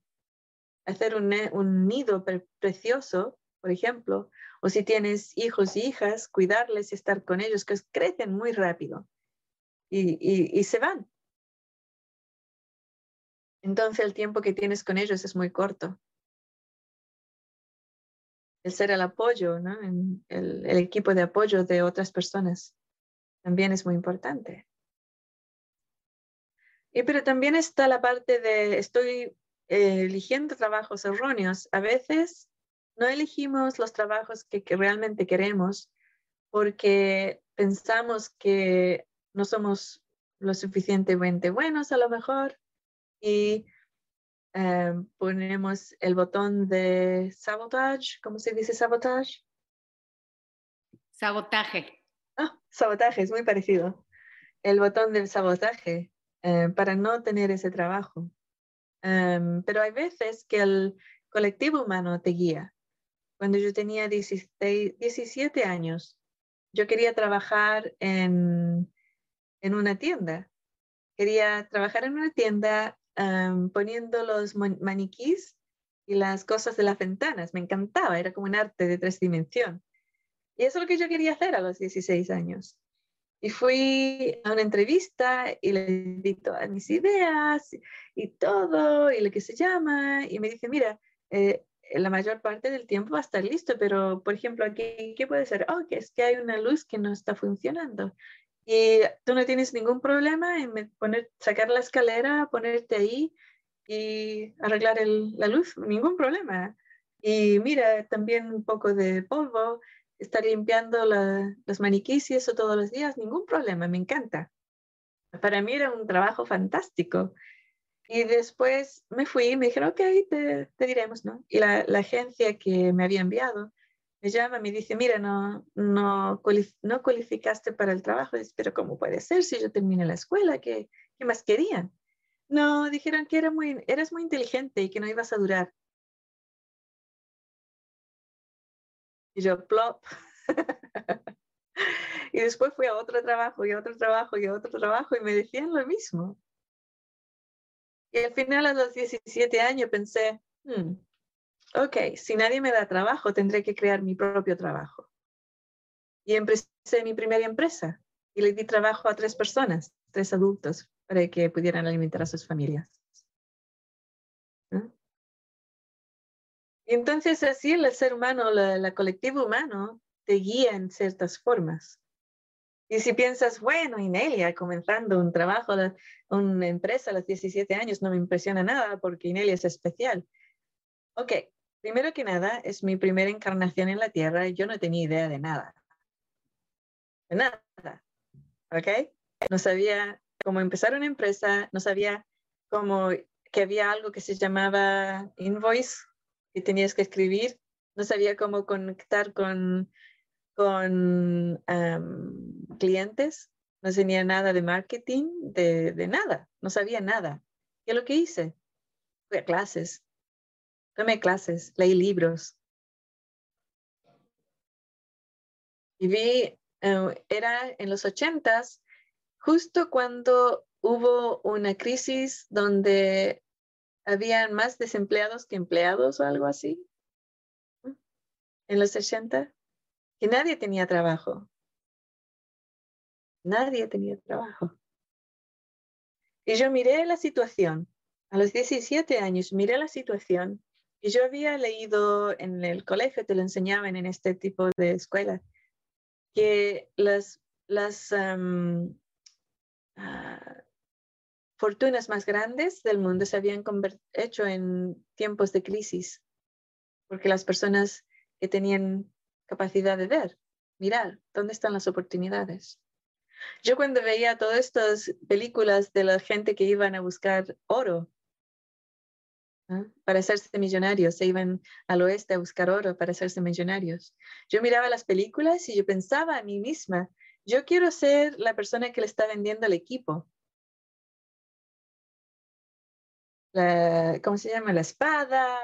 [SPEAKER 7] Hacer un, nido precioso, por ejemplo, o si tienes hijos y hijas, cuidarles y estar con ellos, que crecen muy rápido y, se van. Entonces el tiempo que tienes con ellos es muy corto. El ser el apoyo, el, equipo de apoyo de otras personas también es muy importante. Y, pero también está la parte de estoy eh, eligiendo trabajos erróneos. A veces no elegimos los trabajos que, realmente queremos porque pensamos que no somos lo suficientemente buenos a lo mejor y eh, ponemos el botón de sabotage. ¿Cómo se dice sabotage?
[SPEAKER 1] Sabotaje.
[SPEAKER 7] Ah, sabotaje, es muy parecido. El botón del sabotaje eh, para no tener ese trabajo. Em, pero hay veces que el colectivo humano te guía. Cuando yo tenía 17 años, yo quería trabajar en, en una tienda. Quería trabajar en una tienda em, poniendo los maniquís y las cosas de las ventanas. Me encantaba, era como un arte de tres dimensiones. Y eso es lo que yo quería hacer a los 16 años. Y fui a una entrevista y le di todas mis ideas y todo, y lo que se llama, y me dice, mira, eh, la mayor parte del tiempo va a estar listo, pero por ejemplo, aquí, ¿qué puede ser? Oh, que es que hay una luz que no está funcionando. Y tú no tienes ningún problema en poner, sacar la escalera, ponerte ahí y arreglar la luz, ningún problema. Y mira, también un poco de polvo, estar limpiando los maniquíes y eso todos los días, ningún problema, me encanta. Para mí era un trabajo fantástico. Y después me fui y me dijeron, ok, te, te diremos, ¿no? Y la, la, agencia que me había enviado me llama, me dice, mira, no, no, no cualificaste para el trabajo. pero ¿cómo puede ser si yo terminé la escuela? ¿Qué, qué más querían? No, dijeron que era muy, eras muy inteligente y que no ibas a durar. Y yo, plop. y después fui a otro trabajo y a otro trabajo y a otro trabajo y me decían lo mismo. Y al final, a los 17 años, pensé, hmm, ok, si nadie me da trabajo, tendré que crear mi propio trabajo. Y empecé mi primera empresa y le di trabajo a tres personas, tres adultos, para que pudieran alimentar a sus familias. Y entonces así el ser humano, la, colectivo humano, te guía en ciertas formas. Y si piensas, bueno, Inelia comenzando un trabajo, una empresa a los 17 años, no me impresiona nada porque Inelia es especial. Ok, primero que nada, es mi primera encarnación en la Tierra y yo no tenía idea de nada. De nada. ¿Ok? No sabía cómo empezar una empresa, no sabía cómo que había algo que se llamaba invoice que tenías que escribir, no sabía cómo conectar con con clientes, no tenía nada de marketing, de, de, nada, no sabía nada. ¿Qué lo que hice? Fui a clases, tomé clases, leí libros. Y vi, eh, era en los ochentas, justo cuando hubo una crisis donde habían más desempleados que empleados o algo así. En los 80 que nadie tenía trabajo. Nadie tenía trabajo. Y yo miré la situación, a los 17 años miré la situación yo había leído en el colegio, te lo enseñaban en este tipo de escuela, que las, las ah, fortunas más grandes del mundo se habían hecho en tiempos de crisis, porque las personas que tenían capacidad de ver, mirar dónde están las oportunidades. Yo cuando veía todas estas películas de la gente que iban a buscar oro para hacerse millonarios, se iban al oeste a buscar oro para hacerse millonarios. Yo miraba las películas y yo pensaba a mí misma, yo quiero ser la persona que le está vendiendo el equipo. ¿Cómo se llama? La espada,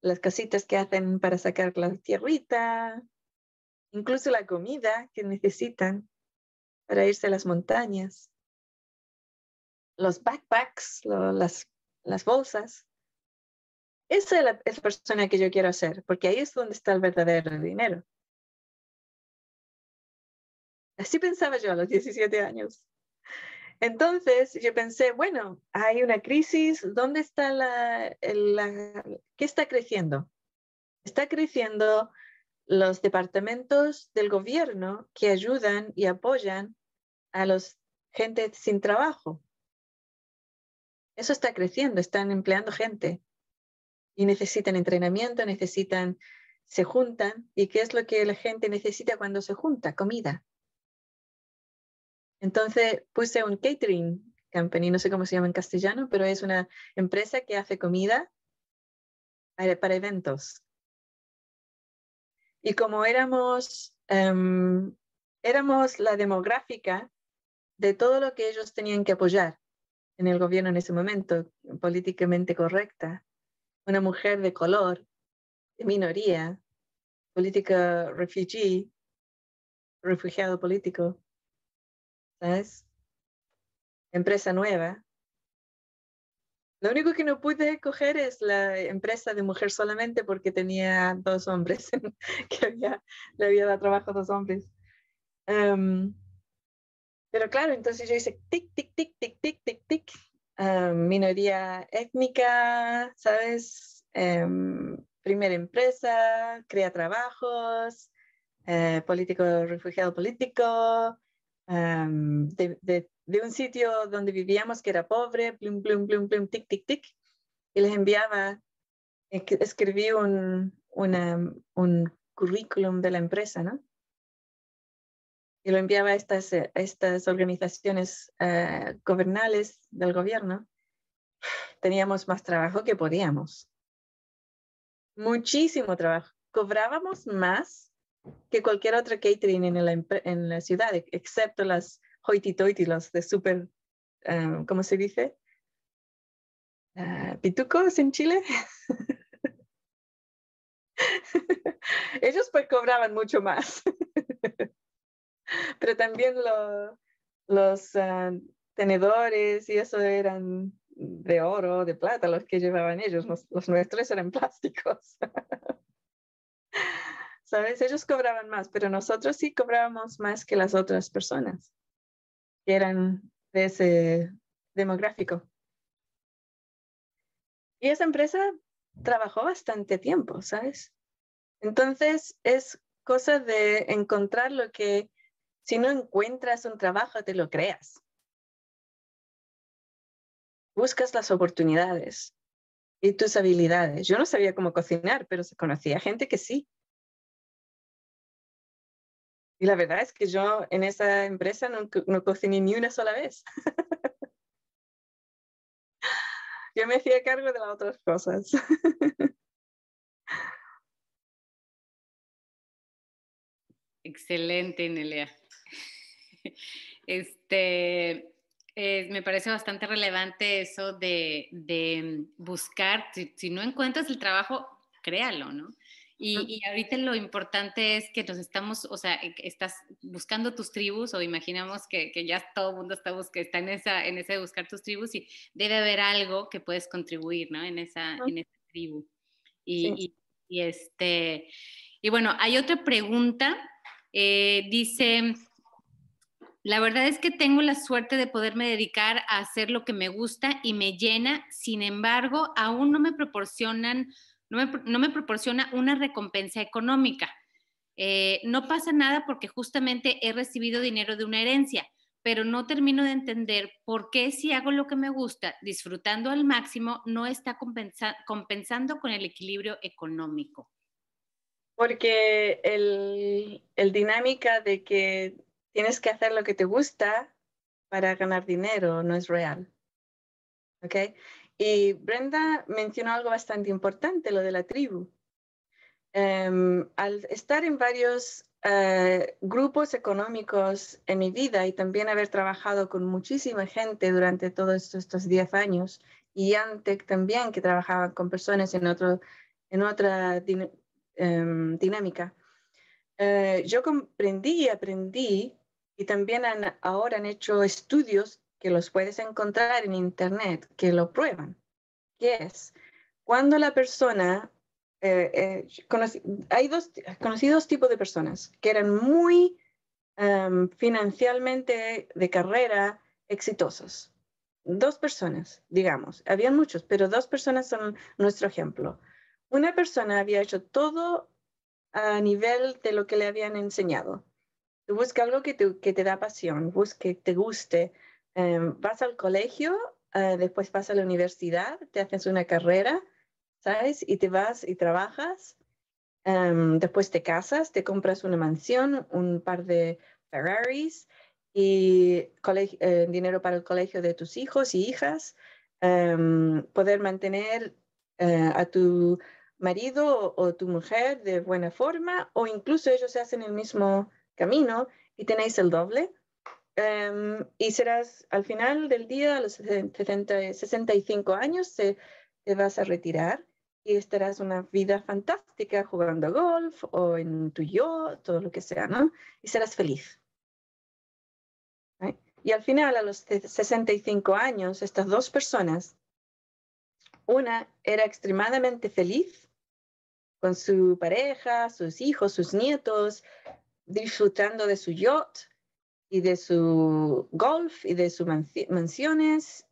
[SPEAKER 7] las casitas que hacen para sacar la tierrita, incluso la comida que necesitan para irse a las montañas, los backpacks, las bolsas. Esa es la, la persona que yo quiero ser, porque ahí es donde está el verdadero dinero. Así pensaba yo a los 17 años. Entonces yo pensé, bueno, hay una crisis, ¿dónde está la, qué está creciendo? Está creciendo los departamentos del gobierno que ayudan y apoyan a los gente sin trabajo. Eso está creciendo, están empleando gente y necesitan entrenamiento, necesitan, se juntan. ¿Y qué es lo que la gente necesita cuando se junta? Comida. Entonces puse un catering company, no sé cómo se llama en castellano, pero es una empresa que hace comida para eventos. Y como éramos, em, éramos la demográfica de todo lo que ellos tenían que apoyar en el gobierno en ese momento, políticamente correcta, una mujer de color, de minoría, política refugee, refugiado político, ¿sabes? Empresa nueva. Lo único que no pude coger es la empresa de mujer solamente porque tenía dos hombres, que había, le había dado trabajo a dos hombres. Em, pero claro, entonces yo hice tic, tic, tic, tic, tic, tic, tic. Em, minoría étnica, ¿sabes? Em, primera empresa, crea trabajos, eh, político, refugiado político, de, un sitio donde vivíamos que era pobre, plum, plum, plum, plum, tic, tic, tic, y les enviaba, escribí un, un currículum de la empresa, ¿no? Y lo enviaba a estas, estas organizaciones uh, gobernales del gobierno. Teníamos más trabajo que podíamos. Muchísimo trabajo. Cobrábamos más que cualquier otra catering en la, en la ciudad, excepto las hoity-toity, los de super, ah, ¿cómo se dice? Uh, pitucos en Chile. Ellos pues cobraban mucho más. Pero también los ah, tenedores y eso eran de oro, de plata, los que llevaban ellos. los nuestros eran plásticos. ¿sabes? Ellos cobraban más, pero nosotros sí cobrábamos más que las otras personas que eran de ese demográfico. Y esa empresa trabajó bastante tiempo, ¿sabes? Entonces es cosa de encontrar lo que Si no encuentras un trabajo, te lo creas. Buscas las oportunidades y tus habilidades. Yo no sabía cómo cocinar, pero se conocía gente que sí. Y la verdad es que yo en esa empresa no, no cociné ni una sola vez. yo me hacía cargo de las otras cosas.
[SPEAKER 1] Excelente, Nelia. Este, eh, me parece bastante relevante eso de, buscar, si, no encuentras el trabajo, créalo, ¿no? Y, ahorita lo importante es que nos estamos, o sea, estás buscando tus tribus o imaginamos que, ya todo el mundo está, está en, esa, en ese de buscar tus tribus y debe haber algo que puedes contribuir, ¿no? En esa, en esa tribu. Y, y, este, y bueno, hay otra pregunta. Eh, dice, la verdad es que tengo la suerte de poderme dedicar a hacer lo que me gusta y me llena, sin embargo, aún no me proporcionan, no me, proporciona una recompensa económica. Eh, no pasa nada porque justamente he recibido dinero de una herencia, pero no termino de entender por qué si hago lo que me gusta, disfrutando al máximo, no está compensando con el equilibrio económico.
[SPEAKER 7] Porque el, el dinámica de que tienes que hacer lo que te gusta para ganar dinero, no es real. ¿Ok? Y Brenda mencionó algo bastante importante, lo de la tribu. Em, al estar en varios eh, grupos económicos en mi vida y también haber trabajado con muchísima gente durante todos estos 10 años y antes también que trabajaba con personas en, otro, en otra em, dinámica, eh, yo comprendí y aprendí y también ahora han hecho estudios que los puedes encontrar en Internet que lo prueban. ¿Qué es? Cuando la persona, eh, eh, hay dos, conocidos tipos de personas que eran muy um, financieramente de carrera exitosos. Dos personas, digamos, habían muchos, pero dos personas son nuestro ejemplo. Una persona había hecho todo a nivel de lo que le habían enseñado busca algo que te, que te da pasión, busca que te guste. Em, vas al colegio, eh, después vas a la universidad, te haces una carrera, ¿sabes? Y te vas y trabajas. Em, después te casas, te compras una mansión, un par de Ferraris y eh, dinero para el colegio de tus hijos y hijas, em, poder mantener eh, a tu marido o, o, tu mujer de buena forma o incluso ellos se hacen el mismo camino y tenéis el doble. Em, y serás al final del día, a los 70, 65 años, te, vas a retirar y estarás una vida fantástica jugando golf o en tu yo, todo lo que sea, ¿no? Y serás feliz. Y al final, a los 65 años, estas dos personas, una era extremadamente feliz con su pareja, sus hijos, sus nietos, disfrutando de su yacht y de su golf y de sus mansiones,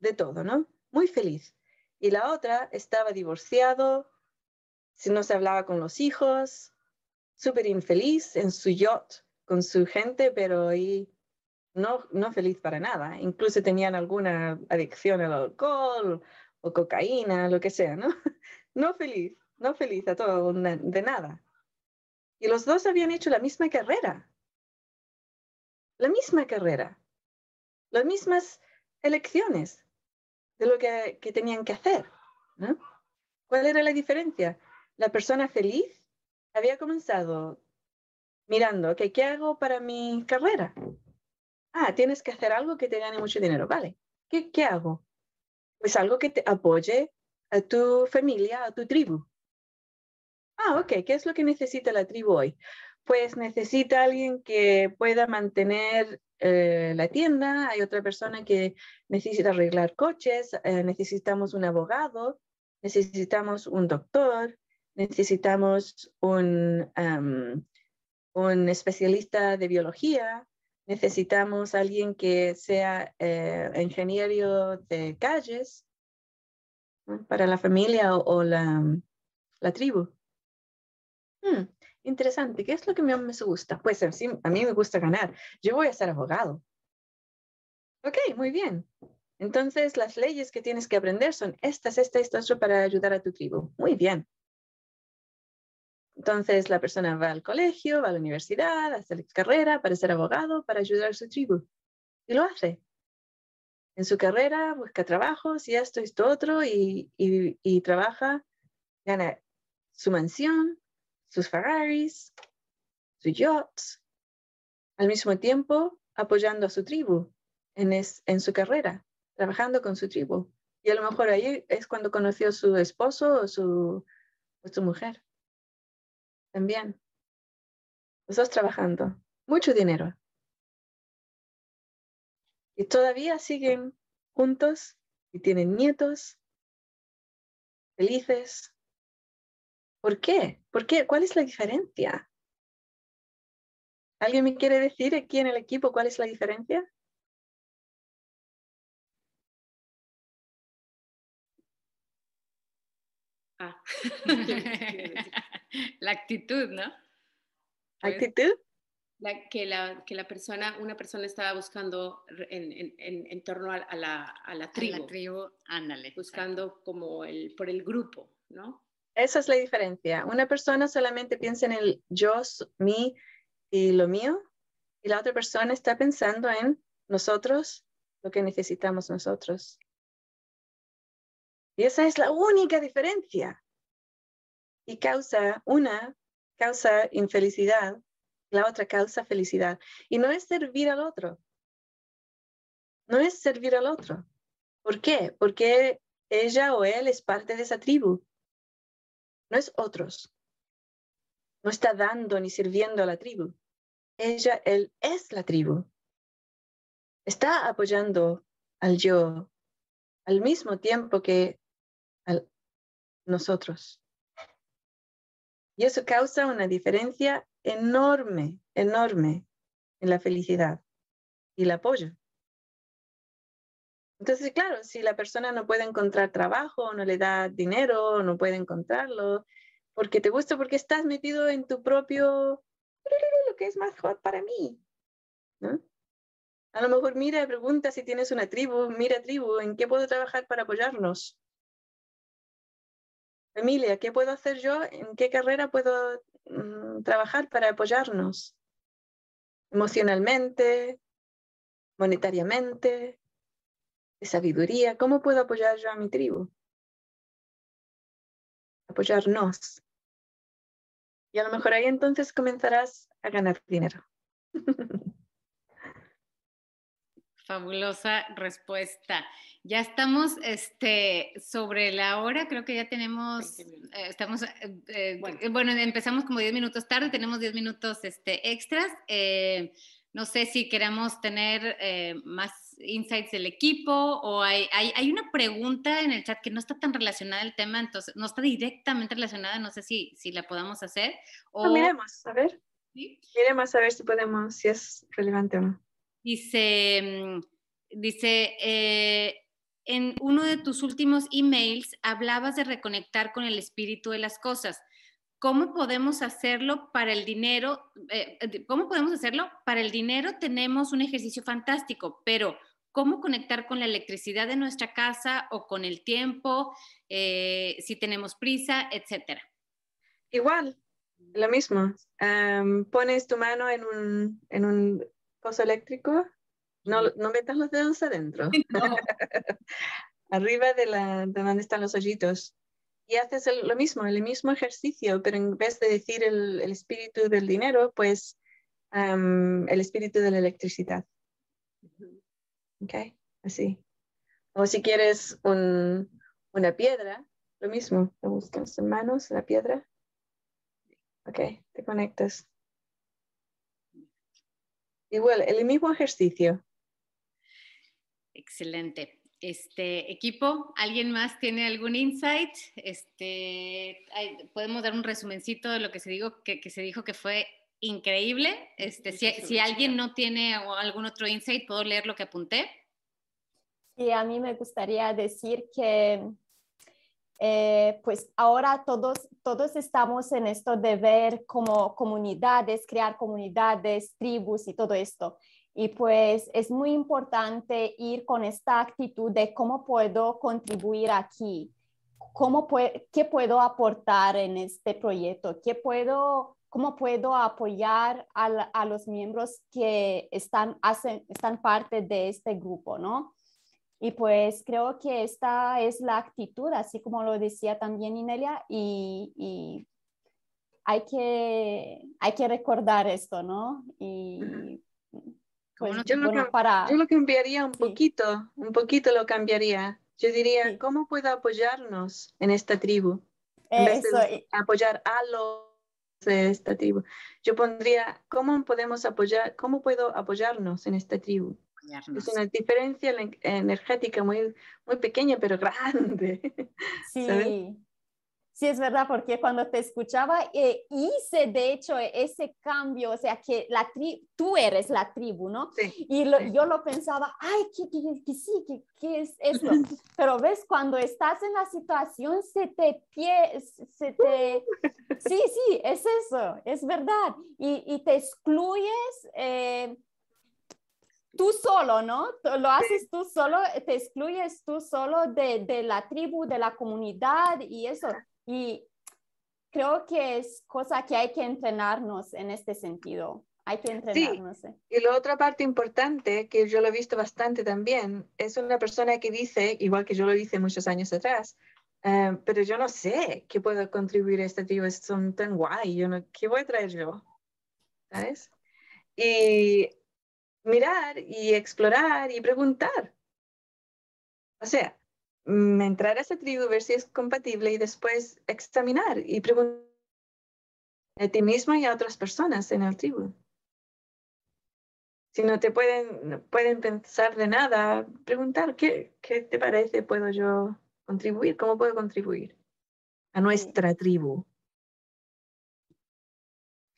[SPEAKER 7] de todo, ¿no? Muy feliz. Y la otra estaba divorciado, no se hablaba con los hijos, súper infeliz en su yacht con su gente, pero ahí no, no feliz para nada. Incluso tenían alguna adicción al alcohol o cocaína, lo que sea, ¿no? No feliz, no feliz a todo, de nada. Y los dos habían hecho la misma carrera. La misma carrera. Las mismas elecciones de lo que, tenían que hacer. ¿Cuál era la diferencia? La persona feliz había comenzado mirando, ¿qué hago para mi carrera? Ah, tienes que hacer algo que te gane mucho dinero. Vale, ¿qué, qué hago? Pues algo que te apoye a tu familia, a tu tribu. Ah, ok, ¿qué es lo que necesita la tribu hoy? Pues necesita alguien que pueda mantener eh, la tienda, hay otra persona que necesita arreglar coches, eh, necesitamos un abogado, necesitamos un doctor, necesitamos un, un especialista de biología, necesitamos alguien que sea eh, ingeniero de calles para la familia o, la, la tribu. Hmm. Interesante. ¿Qué es lo que me gusta? Pues a mí me gusta ganar. Yo voy a ser abogado. Ok, muy bien. Entonces, las leyes que tienes que aprender son estas, esta, esta, otra para ayudar a tu tribu. Muy bien. Entonces, la persona va al colegio, va a la universidad, hace carrera para ser abogado, para ayudar a su tribu. Y lo hace. En su carrera busca trabajos y esto, esto, otro, y trabaja, gana su mansión, sus Ferraris, sus yachts, al mismo tiempo apoyando a su tribu en, su carrera, trabajando con su tribu. Y a lo mejor ahí es cuando conoció a su esposo o su, o su mujer. También. Los dos trabajando. Mucho dinero. Y todavía siguen juntos y tienen nietos felices, ¿Por qué? ¿Por qué? ¿Cuál es la diferencia? ¿Alguien me quiere decir aquí en el equipo cuál es la diferencia?
[SPEAKER 2] Ah.
[SPEAKER 1] la actitud, ¿no?
[SPEAKER 7] Pues, ¿Actitud?
[SPEAKER 2] La, que, la, que la persona, una persona estaba buscando en, en, en, torno a, la, a, la, tribu.
[SPEAKER 1] A la tribu, ándale.
[SPEAKER 2] Buscando como el, por el grupo, ¿no?
[SPEAKER 7] Esa es la diferencia. Una persona solamente piensa en el yo, mí y lo mío, y la otra persona está pensando en nosotros, lo que necesitamos nosotros. Y esa es la única diferencia. Y causa una, causa infelicidad, la otra causa felicidad. Y no es servir al otro. No es servir al otro. ¿Por qué? Porque ella o él es parte de esa tribu no es otros. No está dando ni sirviendo a la tribu. Ella, él es la tribu. Está apoyando al yo al mismo tiempo que a nosotros. Y eso causa una diferencia enorme, enorme en la felicidad y el apoyo. Entonces, claro, si la persona no puede encontrar trabajo, no le da dinero, no puede encontrarlo, porque te gusta, porque estás metido en tu propio, lo que es más hot para mí. ¿no? A lo mejor mira pregunta si tienes una tribu, mira tribu, ¿en qué puedo trabajar para apoyarnos? Emilia, ¿qué puedo hacer yo? ¿En qué carrera puedo mm, trabajar para apoyarnos? Emocionalmente, monetariamente, de sabiduría. ¿Cómo puedo apoyar yo a mi tribu? Apoyarnos. Y a lo mejor ahí entonces comenzarás a ganar dinero.
[SPEAKER 1] Fabulosa respuesta. Ya estamos este, sobre la hora, creo que ya tenemos, eh, estamos, eh, eh, bueno. empezamos como 10 minutos tarde, tenemos 10 minutos este, extras. no sé si queremos tener más insights del equipo o hay, hay, una pregunta en el chat que no está tan relacionada al tema, entonces no está directamente relacionada, no sé si, si la podamos hacer.
[SPEAKER 7] O... miremos, a ver. Miremos a ver si podemos, si es relevante o no.
[SPEAKER 1] Dice, mm, dice, eh, en uno de tus últimos emails hablabas de reconectar con el espíritu de las cosas. ¿Cómo podemos hacerlo para el dinero? Eh, eh, ¿Cómo podemos hacerlo? Para el dinero tenemos un ejercicio fantástico, pero ¿cómo conectar con la electricidad de nuestra casa o con el tiempo, eh, si tenemos prisa, etcétera?
[SPEAKER 7] Igual, lo mismo. pones tu mano en un, en un coso eléctrico, no, no metas los dedos adentro. Arriba de, la, de donde están los hoyitos y haces lo mismo, el mismo ejercicio, pero en vez de decir el, espíritu del dinero, pues el espíritu de la electricidad. Ok, así. O si quieres una piedra, lo mismo, te buscas en manos la piedra. Ok, te conectas. Igual, el mismo ejercicio.
[SPEAKER 1] Excelente. Este equipo, ¿alguien más tiene algún insight? Este, podemos dar un resumencito de lo que se, digo, que, se dijo que fue increíble. Este, si, alguien no tiene algún otro insight, puedo leer lo que apunté.
[SPEAKER 3] Sí, a mí me gustaría decir que eh, pues ahora todos, todos estamos en esto de ver como comunidades, crear comunidades, tribus y todo esto. Y pues es muy importante ir con esta actitud de cómo puedo contribuir aquí, cómo qué puedo aportar en este proyecto, qué puedo, cómo puedo apoyar a, a los miembros que están, hacen, están parte de este grupo, ¿no? Y pues creo que esta es la actitud, así como lo decía también Inelia, y, hay, que, hay que recordar esto, ¿no? Y
[SPEAKER 7] pues, yo, lo para... yo lo cambiaría un poquito, un poquito lo cambiaría. Yo diría, ¿cómo puedo apoyarnos en esta tribu? En apoyar a los de esta tribu. Yo pondría, ¿cómo podemos apoyar, cómo puedo apoyarnos en esta tribu? Es una diferencia energética muy, muy pequeña, pero grande.
[SPEAKER 3] Sí. Sí, es verdad, porque cuando te escuchaba eh, hice de hecho ese cambio, o sea, que la tú eres la tribu, ¿no? Sí. Y yo lo pensaba, ay, que, que, sí, que, que, es eso. Pero ves, cuando estás en la situación, se te pie, se te... Sí, sí, es eso, es verdad. Y, y te excluyes. Eh, tú solo, ¿no? Lo haces tú solo, te excluyes tú solo de, de, la tribu, de la comunidad y eso. Y creo que es cosa que hay que entrenarnos en este sentido. Hay que entrenarnos.
[SPEAKER 7] Sí. Y la otra parte importante, que yo lo he visto bastante también, es una persona que dice, igual que yo lo hice muchos años atrás, eh, pero yo no sé qué puedo contribuir a esta tribu, son tan guay, yo no, ¿qué voy a traer yo? ¿Sabes? Y mirar y explorar y preguntar. O sea, entrar a esa tribu, ver si es compatible y después examinar y preguntar a ti mismo y a otras personas en el tribu. Si no te pueden, pueden pensar de nada, preguntar, ¿qué, ¿qué te parece? ¿Puedo yo contribuir? ¿Cómo puedo contribuir a nuestra tribu?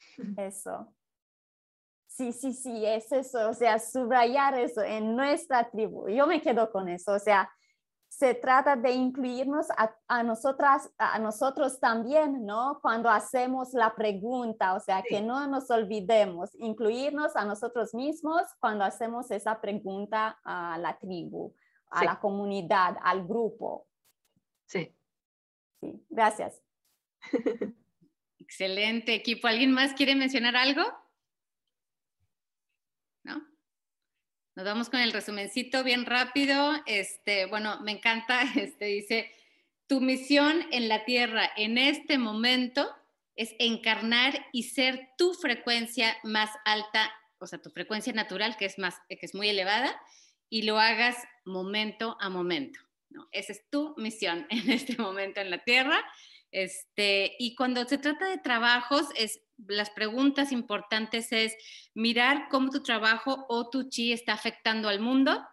[SPEAKER 3] Eso. Sí, sí, sí, es eso, o sea, subrayar eso en nuestra tribu. Yo me quedo con eso, o sea, se trata de incluirnos a, nosotras, a nosotros también, ¿no? Cuando hacemos la pregunta, o sea, que no nos olvidemos, incluirnos a nosotros mismos cuando hacemos esa pregunta a la tribu, a la comunidad, al grupo.
[SPEAKER 7] Sí.
[SPEAKER 3] Sí, gracias.
[SPEAKER 1] Excelente equipo. ¿Alguien más quiere mencionar algo? Nos vamos con el resumencito bien rápido. Este, bueno, me encanta, este dice, tu misión en la Tierra en este momento es encarnar y ser tu frecuencia más alta, o sea, tu frecuencia natural, que es, más, que es muy elevada, y lo hagas momento a momento. ¿no? Esa es tu misión en este momento en la Tierra. Este, y cuando se trata de trabajos, es las preguntas importantes es mirar cómo tu trabajo o tu chi está afectando al mundo.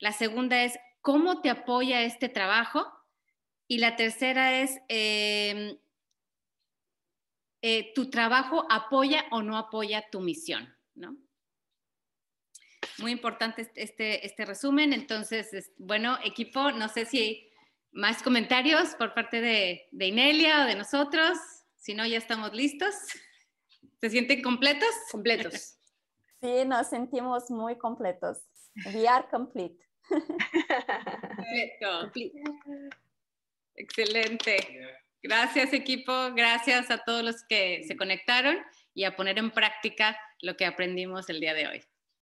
[SPEAKER 1] La segunda es cómo te apoya este trabajo. Y la tercera es, em, eh, tu trabajo apoya o no apoya tu misión, ¿no? Muy importante este, este, este resumen. Entonces, bueno, equipo, no sé si más comentarios por parte de, de Inelia o de nosotros. Si no, ya estamos listos. ¿Se sienten completos?
[SPEAKER 2] Completos.
[SPEAKER 3] Sí, nos sentimos muy completos. We are complete.
[SPEAKER 1] Excelente. Gracias equipo, gracias a todos los que se conectaron y a poner en práctica lo que aprendimos el día de hoy.